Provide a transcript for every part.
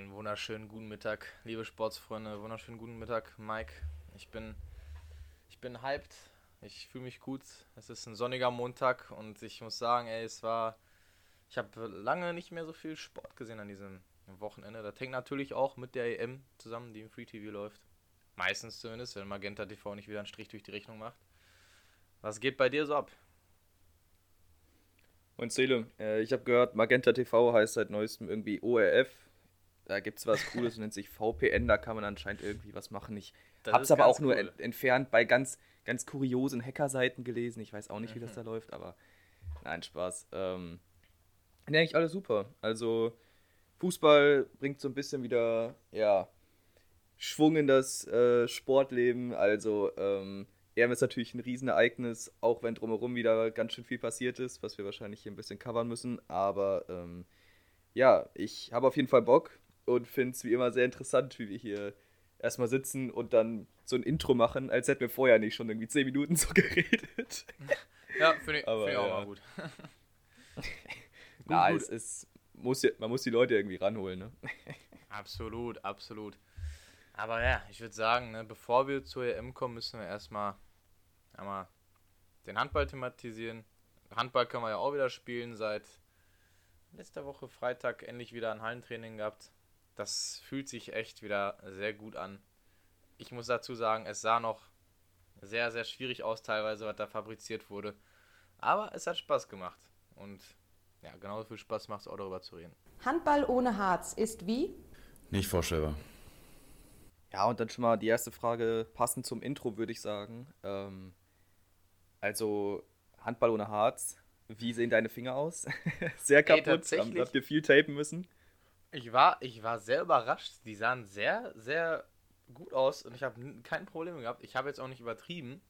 Einen wunderschönen guten Mittag, liebe Sportsfreunde. Wunderschönen guten Mittag, Mike. Ich bin, ich bin hyped. Ich fühle mich gut. Es ist ein sonniger Montag und ich muss sagen, ey, es war. Ich habe lange nicht mehr so viel Sport gesehen an diesem Wochenende. Das hängt natürlich auch mit der EM zusammen, die im Free TV läuft. Meistens zumindest, wenn Magenta TV nicht wieder einen Strich durch die Rechnung macht. Was geht bei dir so ab? Und Seele, äh, ich habe gehört, Magenta TV heißt seit neuestem irgendwie ORF. Da gibt es was Cooles, nennt sich VPN, da kann man anscheinend irgendwie was machen. Ich habe es aber auch cool. nur ent entfernt bei ganz, ganz kuriosen Hackerseiten gelesen. Ich weiß auch nicht, mhm. wie das mhm. da läuft, aber nein, Spaß. Ähm, nee, eigentlich alles super. Also Fußball bringt so ein bisschen wieder, ja, Schwung in das äh, Sportleben. Also ähm, EM ist natürlich ein Riesenereignis, auch wenn drumherum wieder ganz schön viel passiert ist, was wir wahrscheinlich hier ein bisschen covern müssen. Aber ähm, ja, ich habe auf jeden Fall Bock und finde es wie immer sehr interessant, wie wir hier erstmal sitzen und dann so ein Intro machen, als hätten wir vorher nicht schon irgendwie 10 Minuten so geredet. Ja, finde ich, find ich auch ja. mal gut. gut Na, gut. es ist, muss, man muss die Leute irgendwie ranholen, ne? absolut, absolut. Aber ja, ich würde sagen, ne, bevor wir zur EM kommen, müssen wir erstmal einmal den Handball thematisieren. Handball können wir ja auch wieder spielen. Seit letzter Woche Freitag endlich wieder ein Hallentraining gehabt. Das fühlt sich echt wieder sehr gut an. Ich muss dazu sagen, es sah noch sehr, sehr schwierig aus, teilweise, was da fabriziert wurde. Aber es hat Spaß gemacht. Und ja, genauso viel Spaß macht es auch darüber zu reden. Handball ohne Harz ist wie? Nicht vorstellbar. Ja, und dann schon mal die erste Frage, passend zum Intro, würde ich sagen. Ähm, also, Handball ohne Harz. Wie sehen deine Finger aus? sehr kaputt. Ey, Habt ihr viel tapen müssen? Ich war, ich war sehr überrascht. Die sahen sehr, sehr gut aus und ich habe kein Problem gehabt. Ich habe jetzt auch nicht übertrieben,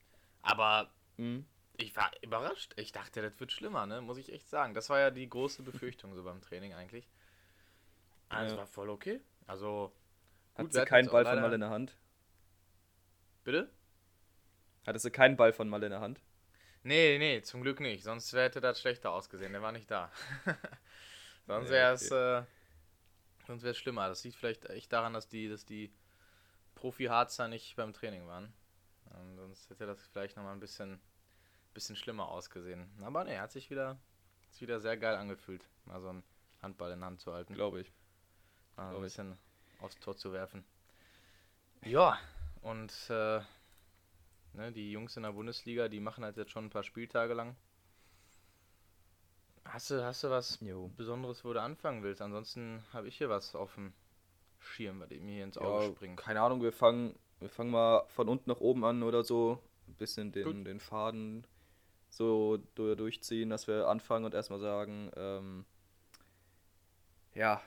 aber mhm. ich war überrascht. Ich dachte, das wird schlimmer, ne? Muss ich echt sagen. Das war ja die große Befürchtung so beim Training eigentlich. Also ja. war voll okay. Also Hattest du keinen Ball von mal in der Hand? Bitte? Hattest du keinen Ball von mal in der Hand? Nee, nee, zum Glück nicht. Sonst hätte das schlechter ausgesehen. Der war nicht da. sonst wäre es okay. äh, sonst wäre schlimmer. Das liegt vielleicht echt daran, dass die, dass die Profi-Harzer nicht beim Training waren. Und sonst hätte das vielleicht nochmal ein bisschen, bisschen schlimmer ausgesehen. Aber nee, hat sich wieder, ist wieder sehr geil angefühlt, mal so einen Handball in der Hand zu halten. Glaube ich. Mal ein bisschen aufs Tor zu werfen. Ja, und äh, ne, die Jungs in der Bundesliga, die machen halt jetzt schon ein paar Spieltage lang. Hast du, hast du was jo. Besonderes, wo du anfangen willst? Ansonsten habe ich hier was auf dem Schirm, bei dem hier ins Auge ja, springt. Keine Ahnung, wir fangen, wir fangen mal von unten nach oben an oder so. Ein bisschen den, den Faden so durchziehen, dass wir anfangen und erstmal sagen, ähm, ja,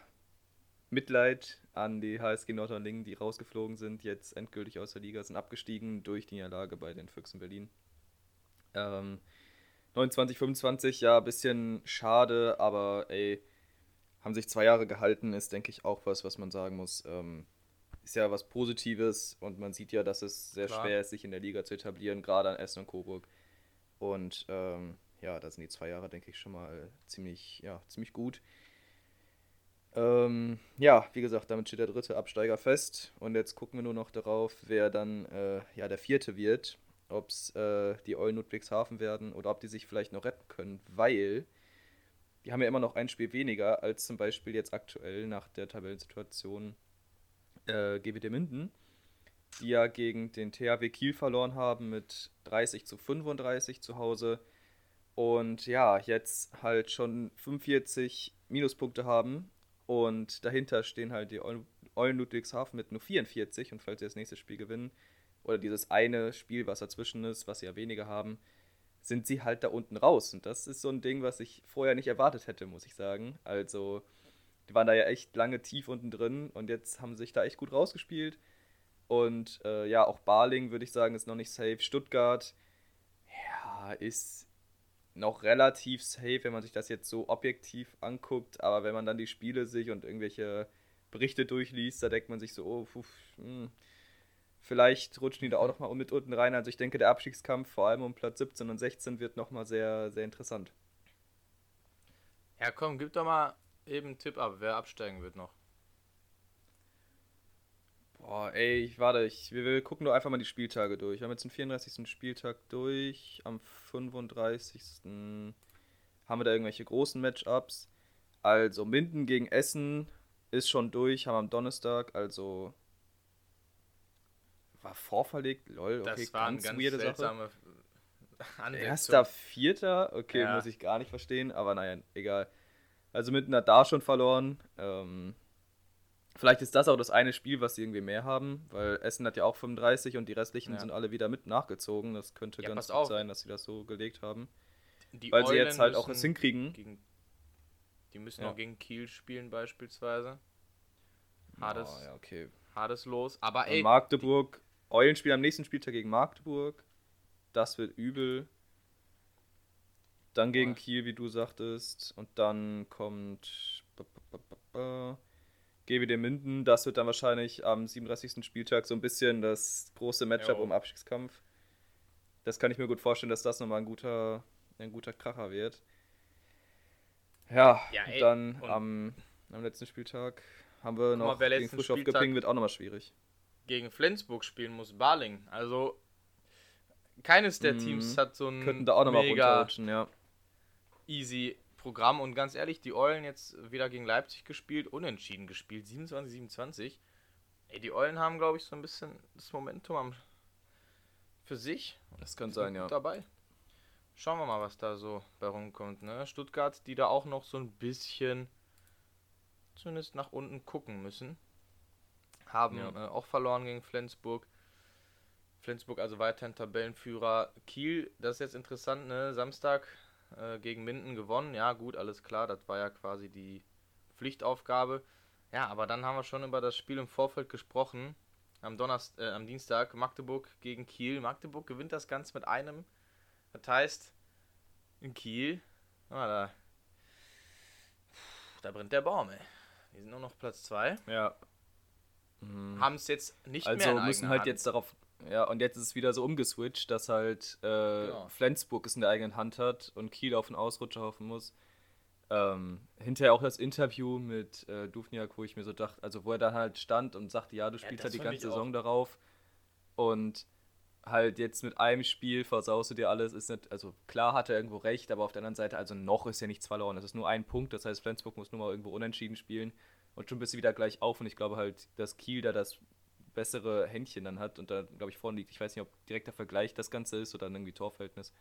Mitleid an die HSG Nordrhein-Lingen, die rausgeflogen sind, jetzt endgültig aus der Liga, sind abgestiegen durch die Niederlage bei den Füchsen Berlin. Ähm, 29, 25, ja, ein bisschen schade, aber ey, haben sich zwei Jahre gehalten, ist, denke ich, auch was, was man sagen muss. Ähm, ist ja was Positives und man sieht ja, dass es sehr Klar. schwer ist, sich in der Liga zu etablieren, gerade an Essen und Coburg. Und ähm, ja, da sind die zwei Jahre, denke ich, schon mal ziemlich, ja, ziemlich gut. Ähm, ja, wie gesagt, damit steht der dritte Absteiger fest. Und jetzt gucken wir nur noch darauf, wer dann äh, ja, der vierte wird. Ob es äh, die Eulen Ludwigshafen werden oder ob die sich vielleicht noch retten können, weil die haben ja immer noch ein Spiel weniger als zum Beispiel jetzt aktuell nach der Tabellensituation äh, GWD Minden, die ja gegen den THW Kiel verloren haben mit 30 zu 35 zu Hause. Und ja, jetzt halt schon 45 Minuspunkte haben und dahinter stehen halt die Eulen Ludwigshafen mit nur 44. Und falls sie das nächste Spiel gewinnen, oder dieses eine Spiel, was dazwischen ist, was sie ja weniger haben, sind sie halt da unten raus. Und das ist so ein Ding, was ich vorher nicht erwartet hätte, muss ich sagen. Also, die waren da ja echt lange tief unten drin und jetzt haben sie sich da echt gut rausgespielt. Und äh, ja, auch Barling, würde ich sagen, ist noch nicht safe. Stuttgart, ja, ist noch relativ safe, wenn man sich das jetzt so objektiv anguckt. Aber wenn man dann die Spiele sich und irgendwelche Berichte durchliest, da denkt man sich so, oh, pf, hm, vielleicht rutschen die da auch noch mal mit unten rein. Also ich denke, der Abstiegskampf vor allem um Platz 17 und 16 wird noch mal sehr, sehr interessant. Ja, komm, gib doch mal eben einen Tipp ab, wer absteigen wird noch. Boah, ey, ich warte, ich, wir, wir gucken doch einfach mal die Spieltage durch. Wir haben jetzt den 34. Spieltag durch. Am 35. haben wir da irgendwelche großen Matchups. Also Minden gegen Essen ist schon durch, haben wir am Donnerstag, also war vorverlegt, lol, okay, das war eine ganz weirde Sache. seltsame Ansetzung. Erster, vierter, okay, Ja. muss ich gar nicht verstehen, aber naja, egal. Also Minden hat da schon verloren. Ähm, vielleicht ist das auch das eine Spiel, was sie irgendwie mehr haben, weil Essen hat ja auch 35 und die restlichen Ja. sind alle wieder mit nachgezogen. Das könnte Ja, ganz gut auf. sein, dass sie das so gelegt haben. Die weil sie Eulen jetzt halt auch es hinkriegen. Gegen, die müssen Ja. auch gegen Kiel spielen beispielsweise. Hartes, Ah, ja, okay. hartes Los. Aber ey, Magdeburg, Eulen spielen am nächsten Spieltag gegen Magdeburg. Das wird übel. Dann gegen. Kiel, wie du sagtest. Und dann kommt. GWD Minden. Das wird dann wahrscheinlich am 37. Spieltag so ein bisschen das große Matchup Jo. um Abstiegskampf. Das kann ich mir gut vorstellen, dass das nochmal ein guter, ein guter Kracher wird. Ja, Ja, und ey, dann am, am letzten Spieltag haben wir mal, noch wer gegen letzten Frisch auf Spieltag- Göppingen wird auch nochmal schwierig. Gegen Flensburg spielen muss Baling. Also keines der Mhm. Teams hat so ein Könnten da auch nochmal mega runterrutschen, ja. easy Programm. Und ganz ehrlich, die Eulen jetzt wieder gegen Leipzig gespielt, unentschieden gespielt, 27, 27. Ey, die Eulen haben, glaube ich, so ein bisschen das Momentum am, für sich. Das kann Sind sein, ja. dabei. Schauen wir mal, was da so bei rumkommt. Ne? Stuttgart, die da auch noch so ein bisschen zumindest nach unten gucken müssen. Haben Ja. äh, auch verloren gegen Flensburg. Flensburg also weiterhin Tabellenführer. Kiel, das ist jetzt interessant, ne? Samstag äh, gegen Minden gewonnen. Ja, gut, alles klar. Das war ja quasi die Pflichtaufgabe. Ja, aber dann haben wir schon über das Spiel im Vorfeld gesprochen. Am, Donnerst äh, am Dienstag Magdeburg gegen Kiel. Magdeburg gewinnt das Ganze mit einem. Das heißt, in Kiel, ah, da, da brennt der Baum, ey. Die sind nur noch Platz 2. Ja. Mhm. Haben es jetzt nicht mehr Also müssen halt Hand. jetzt darauf. Ja, und jetzt ist es wieder so umgeswitcht, dass halt äh, Genau. Flensburg es in der eigenen Hand hat und Kiel auf den Ausrutscher hoffen muss. Ähm, hinterher auch das Interview mit äh, Dufniak, wo ich mir so dachte, also wo er dann halt stand und sagte, ja, du Ja, spielst das halt die ganze ich auch. Saison darauf. Und halt jetzt mit einem Spiel versaust du dir alles, ist nicht, also klar hat er irgendwo recht, aber auf der anderen Seite, also noch ist ja nichts verloren. Es ist nur ein Punkt, das heißt, Flensburg muss nur mal irgendwo unentschieden spielen und schon bist du wieder gleich auf und ich glaube halt, dass Kiel da das bessere Händchen dann hat und da, glaube ich, vorne liegt. Ich weiß nicht, ob direkter Vergleich das Ganze ist oder dann irgendwie Torverhältnis.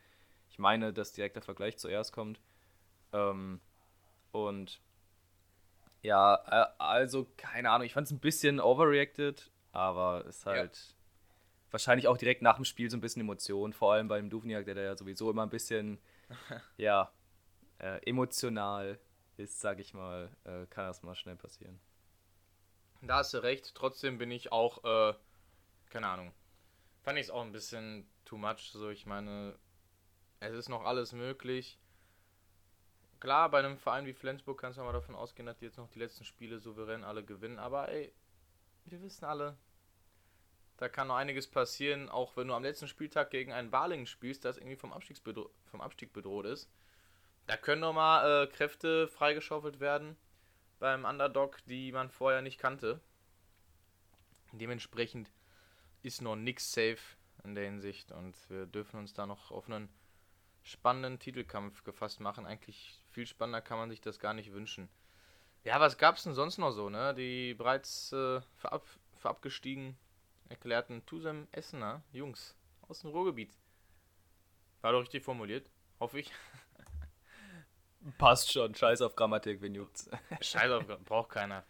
Ich meine, dass direkter Vergleich zuerst kommt. Ähm, und ja, äh, also keine Ahnung, ich fand es ein bisschen overreacted, aber ist Ja. halt wahrscheinlich auch direkt nach dem Spiel so ein bisschen Emotion, vor allem beim Duvniak, der da ja sowieso immer ein bisschen, ja, äh, emotional ist, sag ich mal, äh, kann das mal schnell passieren. Da hast du recht. Trotzdem bin ich auch, äh, keine Ahnung. Fand ich es auch ein bisschen too much. So, ich meine, es ist noch alles möglich. Klar, bei einem Verein wie Flensburg kannst du mal davon ausgehen, dass die jetzt noch die letzten Spiele souverän alle gewinnen. Aber ey, wir wissen alle, da kann noch einiges passieren, auch wenn du am letzten Spieltag gegen einen Balingen spielst, das irgendwie vom, vom Abstieg bedroht ist. Da können noch mal äh, Kräfte freigeschaufelt werden beim Underdog, die man vorher nicht kannte. Dementsprechend ist noch nix safe in der Hinsicht und wir dürfen uns da noch auf einen spannenden Titelkampf gefasst machen. Eigentlich viel spannender kann man sich das gar nicht wünschen. Ja, was gab's denn sonst noch so, ne? Die bereits äh, für, ab, für abgestiegen erklärten Tusem Essener Jungs aus dem Ruhrgebiet. War doch richtig formuliert, hoffe ich. Passt schon, scheiß auf Grammatik, wen juckt's. Scheiß auf, braucht keiner.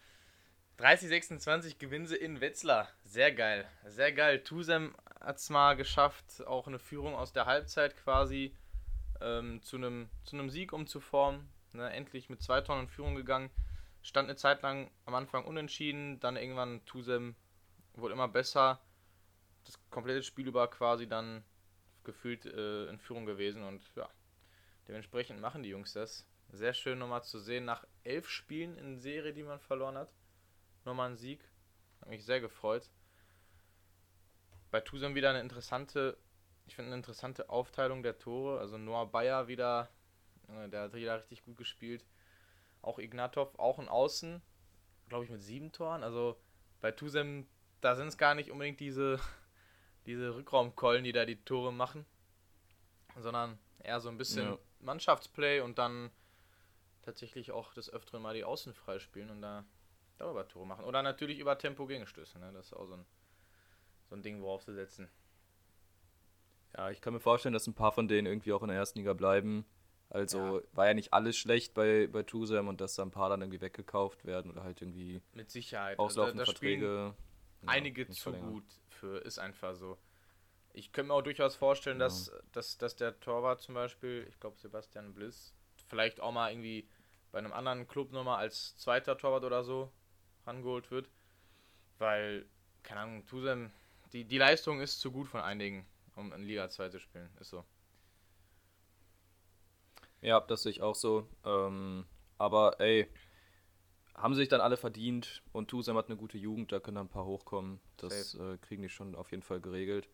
30-26 gewinnen sie in Wetzlar. Sehr geil. Sehr geil. Tusem hat es mal geschafft, auch eine Führung aus der Halbzeit quasi ähm, zu einem zu einem Sieg umzuformen. Ne, endlich mit zwei Tonnen in Führung gegangen. Stand eine Zeit lang am Anfang unentschieden, dann irgendwann Tusem wurde immer besser. Das komplette Spiel über quasi dann gefühlt äh, in Führung gewesen und ja, dementsprechend machen die Jungs das. Sehr schön nochmal zu sehen, nach elf Spielen in Serie, die man verloren hat, nochmal ein Sieg. Hat mich sehr gefreut. Bei Tusem wieder eine interessante, ich finde eine interessante Aufteilung der Tore. Also Noah Bayer wieder, äh, der hat wieder richtig gut gespielt. Auch Ignatov, auch ein Außen, glaube ich mit sieben Toren. Also bei Tusem da sind es gar nicht unbedingt diese, diese Rückraumkeulen, die da die Tore machen, sondern eher so ein bisschen Ja. Mannschaftsplay und dann tatsächlich auch des Öfteren mal die Außen freispielen und da darüber Tore machen. Oder natürlich über Tempo Gegenstöße, ne? Das ist auch so ein, so ein Ding, worauf sie setzen. Ja, ich kann mir vorstellen, dass ein paar von denen irgendwie auch in der ersten Liga bleiben. Also Ja. war ja nicht alles schlecht bei, bei Tusem und dass da ein paar dann irgendwie weggekauft werden oder halt irgendwie Mit Sicherheit. auslaufende Also Verträge. ja, einige zu verlängern. gut für, ist einfach so. Ich könnte mir auch durchaus vorstellen, Ja. dass, dass, dass der Torwart zum Beispiel, ich glaube Sebastian Bliss, vielleicht auch mal irgendwie bei einem anderen Club nochmal als zweiter Torwart oder so rangeholt wird. Weil, keine Ahnung, Tusem, die, die Leistung ist zu gut von einigen, um in Liga 2 zu spielen. Ist so. Ja, das sehe ich auch so. Ähm, aber ey, haben sich dann alle verdient und Tusem hat eine gute Jugend, da können dann ein paar hochkommen. Das äh, kriegen die schon auf jeden Fall geregelt.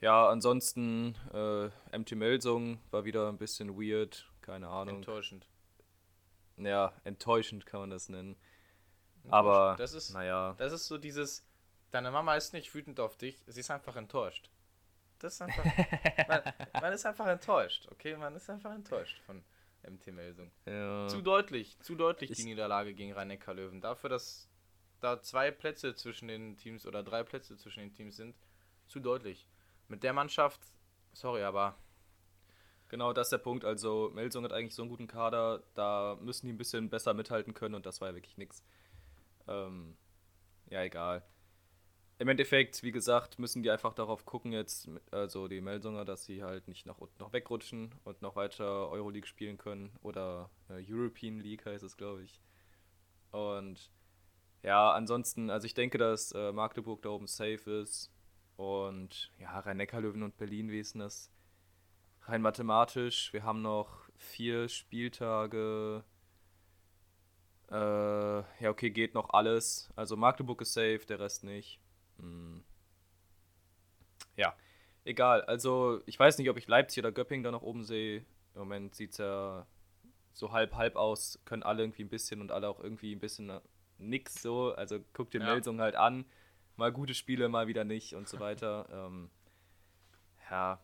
Ja, ansonsten, äh, MT Melsung war wieder ein bisschen weird, keine Ahnung. Enttäuschend. Ja, enttäuschend kann man das nennen. Aber, das ist, naja, das ist so dieses, deine Mama ist nicht wütend auf dich, sie ist einfach enttäuscht. Das ist einfach, man, man ist einfach enttäuscht, okay? Man ist einfach enttäuscht von MT Melsung. ja, Zu deutlich, zu deutlich Ich- die Niederlage gegen rhein löwen Dafür, dass da zwei Plätze zwischen den Teams oder drei Plätze zwischen den Teams sind, zu deutlich. Mit der Mannschaft, sorry, aber genau das ist der Punkt. Also, Melsung hat eigentlich so einen guten Kader, da müssen die ein bisschen besser mithalten können und das war ja wirklich nix. Ähm, ja, egal. Im Endeffekt, wie gesagt, müssen die einfach darauf gucken jetzt, also die Melsunger, dass sie halt nicht nach unten noch wegrutschen und noch weiter Euroleague spielen können oder äh, European League heißt es, glaube ich. Und ja, ansonsten, also ich denke, dass äh, Magdeburg da oben safe ist und ja, Rhein-Neckar-Löwen und Berlin wissen das rein mathematisch. Wir haben noch vier Spieltage. Äh, ja, okay, geht noch alles. Also Magdeburg ist safe, der Rest nicht. Hm. Ja, egal. Also ich weiß nicht, ob ich Leipzig oder Göppingen da noch oben sehe. Im Moment sieht es ja so halb-halb aus. Können alle irgendwie ein bisschen und alle auch irgendwie ein bisschen äh, nix so. Also guck dir Ja. Melsung halt an. Mal gute Spiele, mal wieder nicht und so weiter. ähm, ja,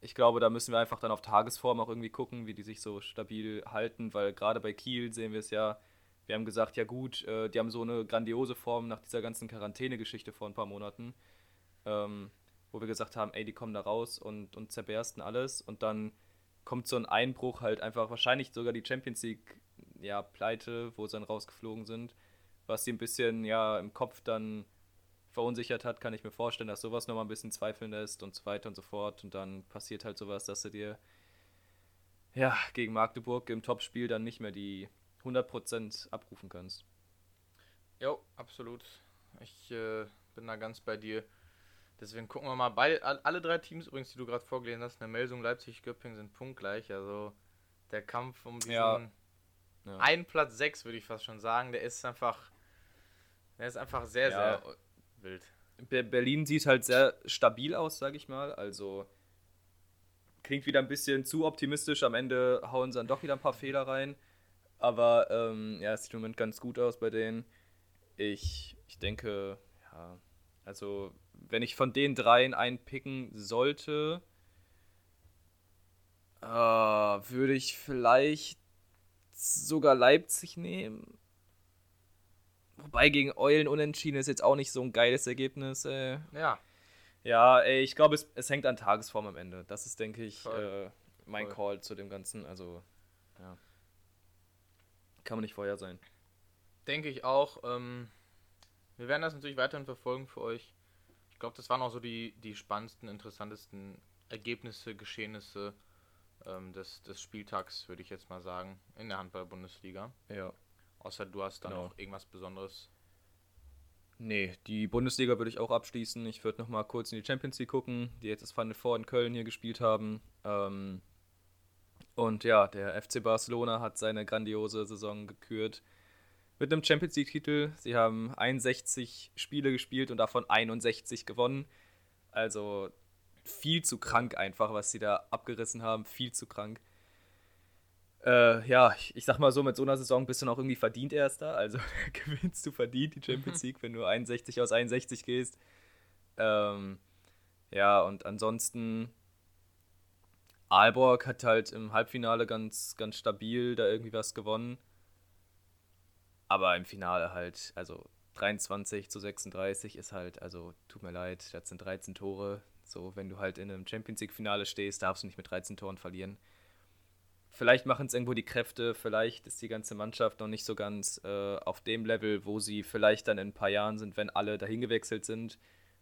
ich glaube, da müssen wir einfach dann auf Tagesform auch irgendwie gucken, wie die sich so stabil halten, weil gerade bei Kiel sehen wir es ja, wir haben gesagt, ja gut, äh, die haben so eine grandiose Form nach dieser ganzen Quarantäne-Geschichte vor ein paar Monaten, ähm, wo wir gesagt haben, ey, die kommen da raus und, und zerbersten alles und dann kommt so ein Einbruch halt einfach, wahrscheinlich sogar die Champions League, ja, Pleite, wo sie dann rausgeflogen sind, was sie ein bisschen, ja, im Kopf dann verunsichert hat, kann ich mir vorstellen, dass sowas nochmal ein bisschen zweifeln lässt und so weiter und so fort. Und dann passiert halt sowas, dass du dir ja gegen Magdeburg im Topspiel dann nicht mehr die 100% abrufen kannst. Jo, absolut. Ich äh, bin da ganz bei dir. Deswegen gucken wir mal. Beide, all- alle drei Teams übrigens, die du gerade vorgelesen hast, eine Melsung, Leipzig, Göppingen sind punktgleich. Also der Kampf um diesen Ja. Ja. einen Platz 6, würde ich fast schon sagen, der ist einfach, der ist einfach sehr, Ja. sehr wild. Be- Berlin sieht halt sehr stabil aus, sag ich mal. Also klingt wieder ein bisschen zu optimistisch. Am Ende hauen sie dann doch wieder ein paar Fehler rein. Aber ähm, ja, es sieht im Moment ganz gut aus bei denen. Ich, ich denke, ja, also wenn ich von den dreien einen picken sollte, äh, würde ich vielleicht sogar Leipzig nehmen. Wobei gegen Eulen unentschieden ist jetzt auch nicht so ein geiles Ergebnis. Ey. Ja, Ja, ey, ich glaube, es, es hängt an Tagesform am Ende. Das ist, denke ich, äh, mein Voll. Call zu dem Ganzen. Also, ja. Kann man nicht vorher sein. denke ich auch. Ähm, wir werden das natürlich weiterhin verfolgen für euch. Ich glaube, das waren auch so die, die spannendsten, interessantesten Ergebnisse, Geschehnisse ähm, des, des Spieltags, würde ich jetzt mal sagen, in der Handball-Bundesliga. Ja. Außer du hast dann Genau. noch irgendwas Besonderes. Nee, die Bundesliga würde ich auch abschließen. Ich würde noch mal kurz in die Champions League gucken, die jetzt das Final Four in Köln hier gespielt haben. Ähm, und ja, der FC Barcelona hat seine grandiose Saison gekürt mit einem Champions League-Titel. Sie haben 61 Spiele gespielt und davon 61 gewonnen. Also viel zu krank einfach, was sie da abgerissen haben. Viel zu krank. Äh, ja, ich, ich, sag mal so, mit so einer Saison bist du noch irgendwie verdient Erster. Also gewinnst du verdient die Champions League, wenn du 61 aus 61 gehst. Ähm, ja, und ansonsten, Aalborg hat halt im Halbfinale ganz, ganz stabil da irgendwie was gewonnen. Aber im Finale halt, also 23 zu 36 ist halt, also tut mir leid, das sind 13 Tore. So, wenn du halt in einem Champions League-Finale stehst, darfst du nicht mit 13 Toren verlieren. Vielleicht machen es irgendwo die Kräfte, vielleicht ist die ganze Mannschaft noch nicht so ganz äh, auf dem Level, wo sie vielleicht dann in ein paar Jahren sind, wenn alle dahin gewechselt sind.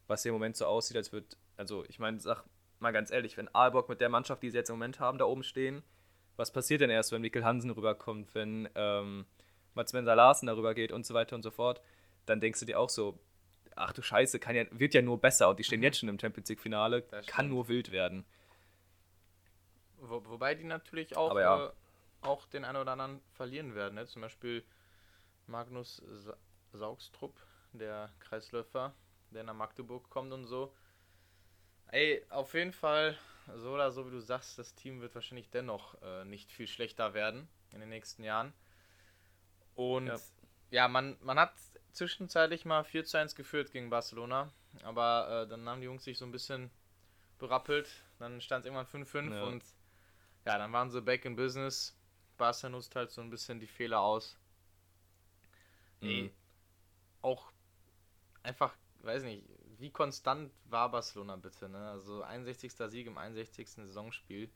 Was hier im Moment so aussieht, als wird, also ich meine, sag mal ganz ehrlich, wenn Aalborg mit der Mannschaft, die sie jetzt im Moment haben, da oben stehen, was passiert denn erst, wenn Mikkel Hansen rüberkommt, wenn ähm, Mats Mensa Larsen darüber geht und so weiter und so fort, dann denkst du dir auch so, ach du Scheiße, kann ja, wird ja nur besser und die stehen mhm. jetzt schon im Champions League-Finale, kann nur wild werden. Wo, wobei die natürlich auch, ja. äh, auch den einen oder anderen verlieren werden. Ne? Zum Beispiel Magnus Sa Saugstrup, der Kreisläufer, der nach Magdeburg kommt und so. Ey, auf jeden Fall, so oder so wie du sagst, das Team wird wahrscheinlich dennoch äh, nicht viel schlechter werden in den nächsten Jahren. Und ja, ja man, man hat zwischenzeitlich mal 4 zu 1 geführt gegen Barcelona, aber äh, dann haben die Jungs sich so ein bisschen berappelt. Dann stand es irgendwann 5-5 ja. und ja, dann waren sie back in business. Barca nutzt halt so ein bisschen die Fehler aus. Mhm. Ey, auch einfach, weiß nicht, wie konstant war Barcelona bitte, ne? Also 61. Sieg im 61. Saisonspiel.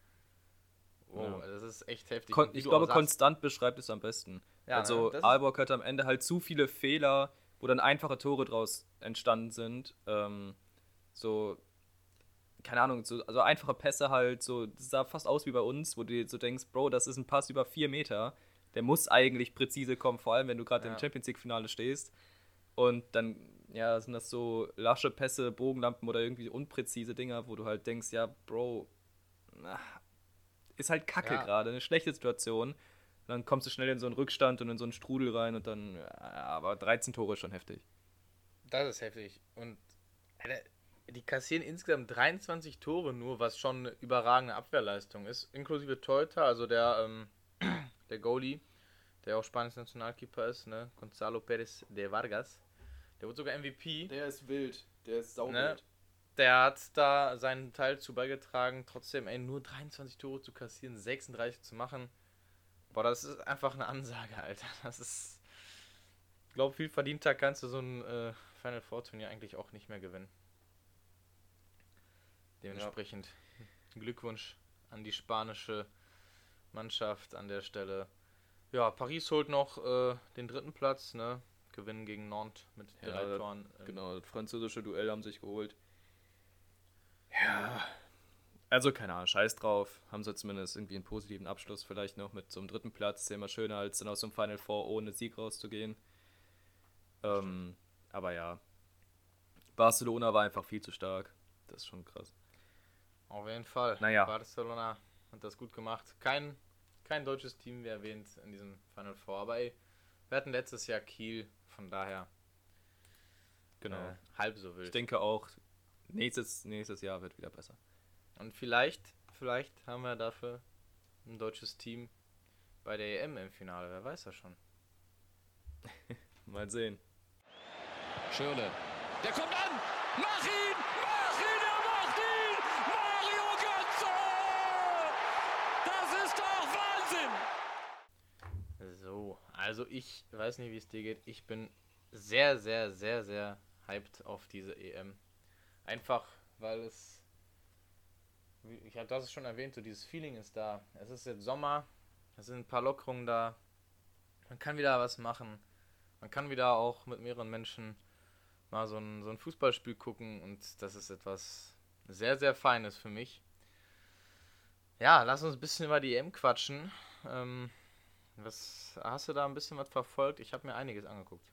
Oh, ja. das ist echt heftig. Kon ich glaube, konstant beschreibt es am besten. Ja, also ne? Aalborg hatte am Ende halt zu viele Fehler, wo dann einfache Tore draus entstanden sind. Ähm, so keine Ahnung, so, also einfache Pässe halt, so, das sah fast aus wie bei uns, wo du so denkst, Bro, das ist ein Pass über vier Meter. Der muss eigentlich präzise kommen, vor allem wenn du gerade ja. im Champions League-Finale stehst. Und dann, ja, sind das so lasche Pässe, Bogenlampen oder irgendwie unpräzise Dinger, wo du halt denkst, ja, Bro, ist halt kacke ja. gerade, eine schlechte Situation. Und dann kommst du schnell in so einen Rückstand und in so einen Strudel rein und dann, ja, aber 13 Tore ist schon heftig. Das ist heftig. Und die kassieren insgesamt 23 Tore nur, was schon eine überragende Abwehrleistung ist. Inklusive Teuter, also der, ähm, der Goalie, der auch Spaniens Nationalkeeper ist, ne? Gonzalo Pérez de Vargas. Der wird sogar MVP. Der ist wild. Der ist sauwild. Ne? Der hat da seinen Teil zu beigetragen, trotzdem ey, nur 23 Tore zu kassieren, 36 zu machen. Boah, das ist einfach eine Ansage, Alter. Das ist. Ich glaube, viel verdienter kannst du so ein äh, Final Four Turnier eigentlich auch nicht mehr gewinnen. Dementsprechend ja. Glückwunsch an die spanische Mannschaft an der Stelle. Ja, Paris holt noch äh, den dritten Platz, ne? Gewinnen gegen Nantes mit ja, drei Toren. Äh, genau, das französische Duell haben sich geholt. Ja. Also keine Ahnung, scheiß drauf. Haben sie zumindest irgendwie einen positiven Abschluss vielleicht noch mit so einem dritten Platz. Ist ja immer schöner, als dann aus dem Final Four ohne Sieg rauszugehen. Ähm, aber ja. Barcelona war einfach viel zu stark. Das ist schon krass. Auf jeden Fall. Naja. Barcelona hat das gut gemacht. Kein, kein deutsches Team wie erwähnt in diesem Final Four. Aber ey, wir hatten letztes Jahr Kiel, von daher. Genau. Äh, halb so wild. Ich denke auch, nächstes, nächstes Jahr wird wieder besser. Und vielleicht, vielleicht haben wir dafür ein deutsches Team bei der EM im Finale. Wer weiß das schon. Mal sehen. Schöne. Der kommt an! Mach ihn! Mach Also ich weiß nicht, wie es dir geht. Ich bin sehr, sehr, sehr, sehr hyped auf diese EM. Einfach, weil es, ich habe das schon erwähnt, so dieses Feeling ist da. Es ist jetzt Sommer, es sind ein paar Lockerungen da. Man kann wieder was machen. Man kann wieder auch mit mehreren Menschen mal so ein, so ein Fußballspiel gucken und das ist etwas sehr, sehr Feines für mich. Ja, lass uns ein bisschen über die EM quatschen. Ähm, was hast du da ein bisschen was verfolgt? Ich habe mir einiges angeguckt.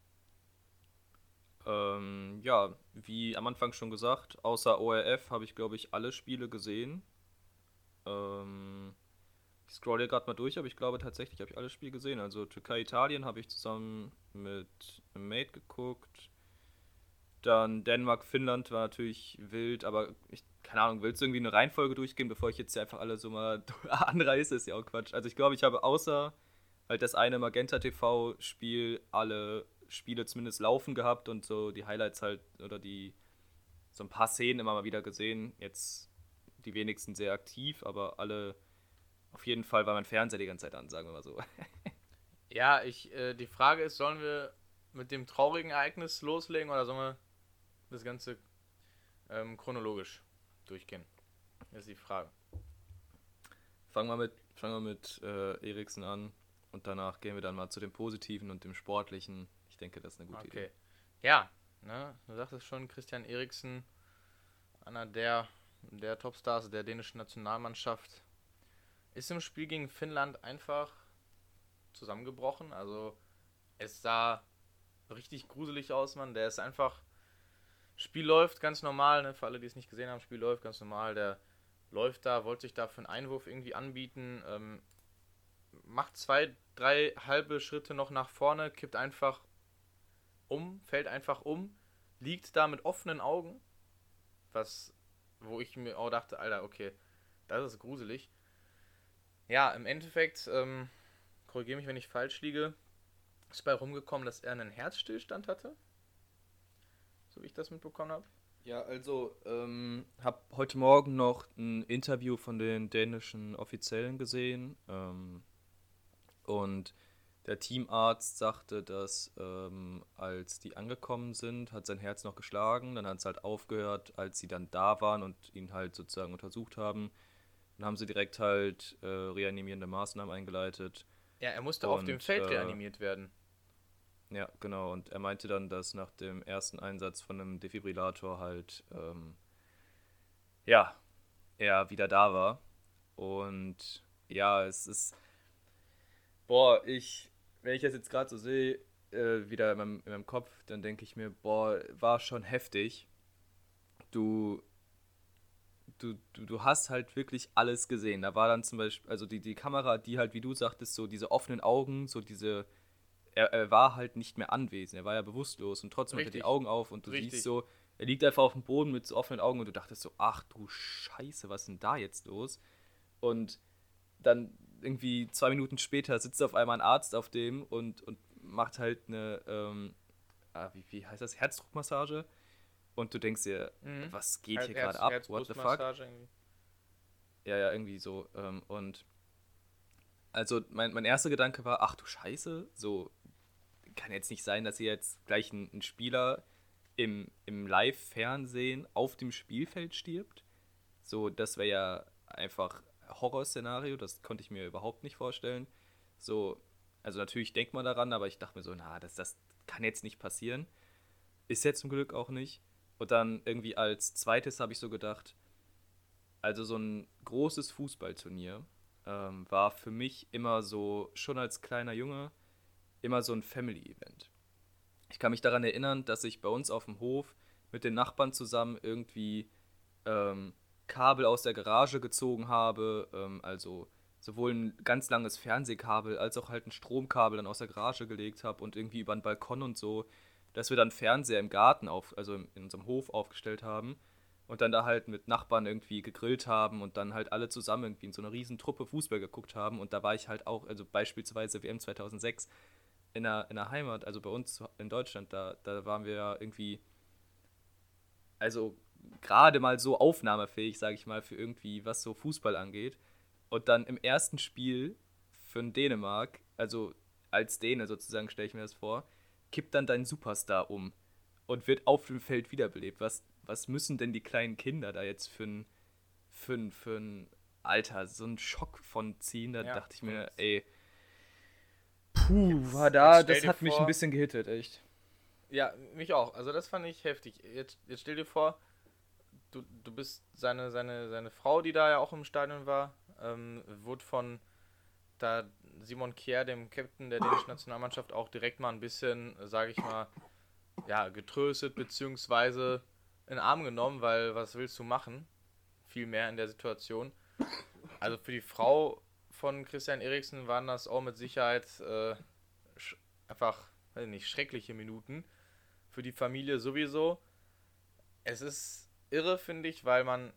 Ähm, ja, wie am Anfang schon gesagt, außer ORF habe ich, glaube ich, alle Spiele gesehen. Ähm, ich scroll hier gerade mal durch, aber ich glaube tatsächlich habe ich alle Spiele gesehen. Also Türkei-Italien habe ich zusammen mit einem Mate geguckt. Dann Dänemark, Finnland war natürlich wild, aber ich, keine Ahnung, willst du irgendwie eine Reihenfolge durchgehen, bevor ich jetzt hier einfach alle so mal anreiße? Ist ja auch Quatsch. Also ich glaube, ich habe außer halt das eine Magenta TV-Spiel alle Spiele zumindest laufen gehabt und so die Highlights halt oder die so ein paar Szenen immer mal wieder gesehen. Jetzt die wenigsten sehr aktiv, aber alle auf jeden Fall war mein Fernseher die ganze Zeit an, sagen wir mal so. ja, ich, äh, die Frage ist, sollen wir mit dem traurigen Ereignis loslegen oder sollen wir das Ganze ähm, chronologisch durchgehen? Das ist die Frage. Fangen wir mit, fangen wir mit äh, Eriksen an und danach gehen wir dann mal zu dem Positiven und dem Sportlichen. Ich denke, das ist eine gute okay. Idee. Ja, ne, du sagtest schon, Christian Eriksen, einer der, der Topstars der dänischen Nationalmannschaft, ist im Spiel gegen Finnland einfach zusammengebrochen. Also es sah richtig gruselig aus, Mann. Der ist einfach. Spiel läuft ganz normal, ne? Für alle, die es nicht gesehen haben, Spiel läuft ganz normal. Der läuft da, wollte sich da für einen Einwurf irgendwie anbieten, ähm, macht zwei, drei halbe Schritte noch nach vorne, kippt einfach um, fällt einfach um, liegt da mit offenen Augen, was, wo ich mir auch dachte, Alter, okay, das ist gruselig. Ja, im Endeffekt, ähm, korrigiere mich, wenn ich falsch liege, ist bei rumgekommen, dass er einen Herzstillstand hatte, so wie ich das mitbekommen habe. Ja, also ähm, habe heute Morgen noch ein Interview von den dänischen Offiziellen gesehen ähm, und der Teamarzt sagte, dass ähm, als die angekommen sind, hat sein Herz noch geschlagen. Dann hat es halt aufgehört, als sie dann da waren und ihn halt sozusagen untersucht haben. Dann haben sie direkt halt äh, reanimierende Maßnahmen eingeleitet. Ja, er musste und, auf dem Feld äh, reanimiert werden. Ja, genau. Und er meinte dann, dass nach dem ersten Einsatz von einem Defibrillator halt, ähm, ja, er wieder da war. Und ja, es ist. Boah, ich wenn ich das jetzt gerade so sehe, äh, wieder in meinem, in meinem Kopf, dann denke ich mir, boah, war schon heftig. Du, du, du, du hast halt wirklich alles gesehen. Da war dann zum Beispiel, also die, die Kamera, die halt, wie du sagtest, so diese offenen Augen, so diese, er, er war halt nicht mehr anwesend, er war ja bewusstlos und trotzdem Richtig. hat er die Augen auf und du Richtig. siehst so, er liegt einfach auf dem Boden mit so offenen Augen und du dachtest so, ach du Scheiße, was ist denn da jetzt los? Und dann irgendwie zwei Minuten später sitzt auf einmal ein Arzt auf dem und, und macht halt eine, ähm, ah, wie, wie heißt das, Herzdruckmassage. Und du denkst dir, mhm. was geht Her hier gerade ab? What the fuck? Irgendwie. Ja, ja, irgendwie so. Ähm, und also mein, mein erster Gedanke war, ach du Scheiße, so kann jetzt nicht sein, dass ihr jetzt gleich ein, ein Spieler im, im Live-Fernsehen auf dem Spielfeld stirbt. So, das wäre ja einfach Horrorszenario, das konnte ich mir überhaupt nicht vorstellen. So, also natürlich denkt man daran, aber ich dachte mir so, na, das, das kann jetzt nicht passieren. Ist jetzt zum Glück auch nicht. Und dann irgendwie als zweites habe ich so gedacht, also so ein großes Fußballturnier ähm, war für mich immer so, schon als kleiner Junge, immer so ein Family-Event. Ich kann mich daran erinnern, dass ich bei uns auf dem Hof mit den Nachbarn zusammen irgendwie ähm, Kabel aus der Garage gezogen habe, ähm, also sowohl ein ganz langes Fernsehkabel als auch halt ein Stromkabel dann aus der Garage gelegt habe und irgendwie über den Balkon und so, dass wir dann Fernseher im Garten auf, also in unserem Hof aufgestellt haben und dann da halt mit Nachbarn irgendwie gegrillt haben und dann halt alle zusammen irgendwie in so einer riesen Truppe Fußball geguckt haben. Und da war ich halt auch, also beispielsweise WM 2006 in der, in der Heimat, also bei uns in Deutschland, da, da waren wir ja irgendwie, also gerade mal so aufnahmefähig, sage ich mal, für irgendwie, was so Fußball angeht. Und dann im ersten Spiel für Dänemark, also als Däne sozusagen, stelle ich mir das vor, kippt dann dein Superstar um und wird auf dem Feld wiederbelebt. Was, was müssen denn die kleinen Kinder da jetzt für ein, für ein, für ein Alter, so einen Schock von ziehen? Da ja, dachte ich mir, ey, puh, war da, das hat vor, mich ein bisschen gehittet, echt. Ja, mich auch. Also das fand ich heftig. Jetzt, jetzt stell dir vor, du, du bist seine, seine, seine Frau, die da ja auch im Stadion war, ähm, wurde von da Simon Kier, dem Captain der dänischen Nationalmannschaft, auch direkt mal ein bisschen, sage ich mal, ja, getröstet beziehungsweise in den Arm genommen, weil was willst du machen? Viel mehr in der Situation. Also für die Frau von Christian Eriksen waren das auch mit Sicherheit äh, einfach, weiß nicht, schreckliche Minuten. Für die Familie sowieso. es ist irre, finde ich, weil man,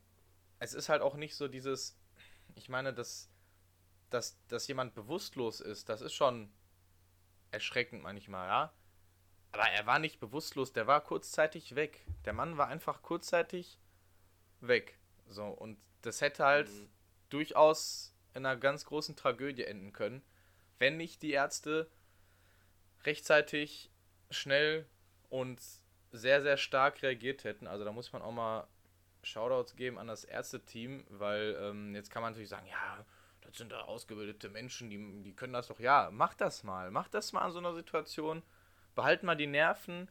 es ist halt auch nicht so dieses, ich meine, dass, dass, dass jemand bewusstlos ist, das ist schon erschreckend manchmal, ja. Aber er war nicht bewusstlos, der war kurzzeitig weg. Der Mann war einfach kurzzeitig weg. So, und das hätte halt mhm. durchaus in einer ganz großen Tragödie enden können, wenn nicht die Ärzte rechtzeitig, schnell und sehr, sehr stark reagiert hätten. Also da muss man auch mal Shoutouts geben an das Ärzteteam, weil ähm, jetzt kann man natürlich sagen, ja, das sind da ausgebildete Menschen, die, die können das doch. Ja, mach das mal. Mach das mal an so einer Situation. Behalt mal die Nerven,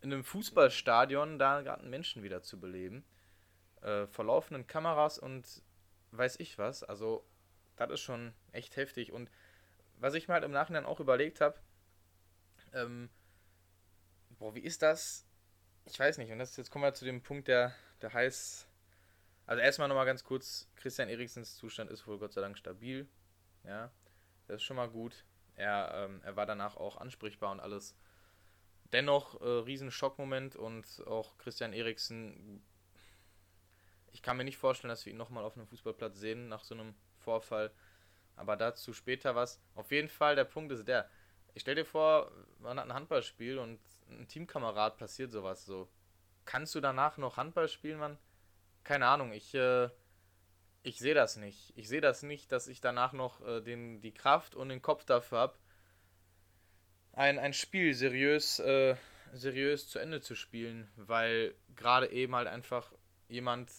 in einem Fußballstadion da gerade einen Menschen wieder zu beleben. Äh, vor laufenden Kameras und weiß ich was. Also, das ist schon echt heftig. Und was ich mir halt im Nachhinein auch überlegt habe, ähm, boah, wie ist das? Ich weiß nicht. Und das, jetzt kommen wir zu dem Punkt, der, der heißt. Also erstmal nochmal ganz kurz, Christian Eriksens Zustand ist wohl Gott sei Dank stabil. Ja, das ist schon mal gut. Er, ähm, er war danach auch ansprechbar und alles. Dennoch äh, riesen und auch Christian Eriksen. Ich kann mir nicht vorstellen, dass wir ihn nochmal auf einem Fußballplatz sehen nach so einem Vorfall. Aber dazu später was. Auf jeden Fall, der Punkt ist der. Ich stell dir vor, man hat ein Handballspiel und ein Teamkamerad passiert sowas so. Kannst du danach noch Handball spielen, Mann? Keine Ahnung, ich, äh, ich sehe das nicht. Ich sehe das nicht, dass ich danach noch äh, den, die Kraft und den Kopf dafür habe, ein, ein Spiel seriös, äh, seriös zu Ende zu spielen, weil gerade eben halt einfach jemand,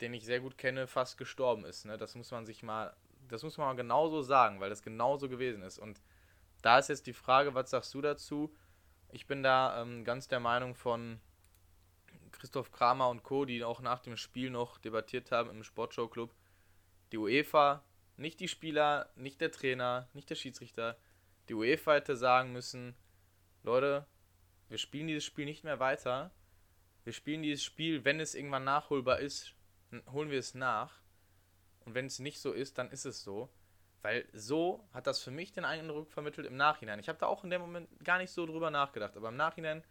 den ich sehr gut kenne, fast gestorben ist. Ne? Das muss man sich mal, das muss man mal genauso sagen, weil das genauso gewesen ist. Und da ist jetzt die Frage, was sagst du dazu? Ich bin da ähm, ganz der Meinung von Christoph Kramer und Co., die auch nach dem Spiel noch debattiert haben im Sportshow-Club. Die UEFA, nicht die Spieler, nicht der Trainer, nicht der Schiedsrichter. Die UEFA hätte sagen müssen, Leute, wir spielen dieses Spiel nicht mehr weiter. Wir spielen dieses Spiel, wenn es irgendwann nachholbar ist, holen wir es nach. Und wenn es nicht so ist, dann ist es so. Weil so hat das für mich den Eindruck vermittelt im Nachhinein. Ich habe da auch in dem Moment gar nicht so drüber nachgedacht, aber im Nachhinein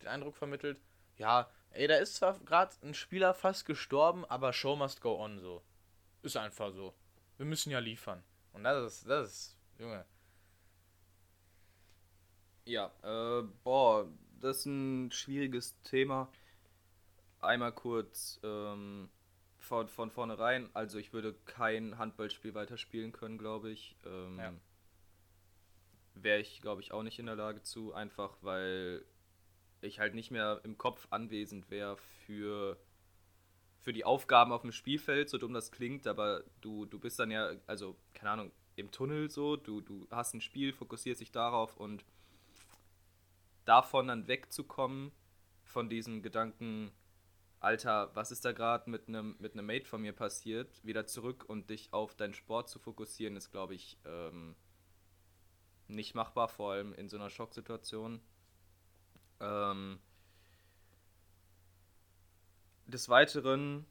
den Eindruck vermittelt, ja, ey, da ist zwar gerade ein Spieler fast gestorben, aber Show must go on so. Ist einfach so. Wir müssen ja liefern. Und das ist, das ist, Junge. Ja, äh, boah, das ist ein schwieriges Thema. Einmal kurz ähm, von, von vornherein, also ich würde kein Handballspiel weiterspielen können, glaube ich. Ähm, ja. Wäre ich, glaube ich, auch nicht in der Lage zu, einfach weil ich halt nicht mehr im Kopf anwesend wäre für, für die Aufgaben auf dem Spielfeld, so dumm das klingt, aber du, du bist dann ja, also, keine Ahnung, im Tunnel so, du, du hast ein Spiel, fokussierst dich darauf und davon dann wegzukommen, von diesem Gedanken, Alter, was ist da gerade mit einem mit einem Mate von mir passiert, wieder zurück und dich auf deinen Sport zu fokussieren, ist, glaube ich, ähm, nicht machbar, vor allem in so einer Schocksituation. Ähm, des Weiteren,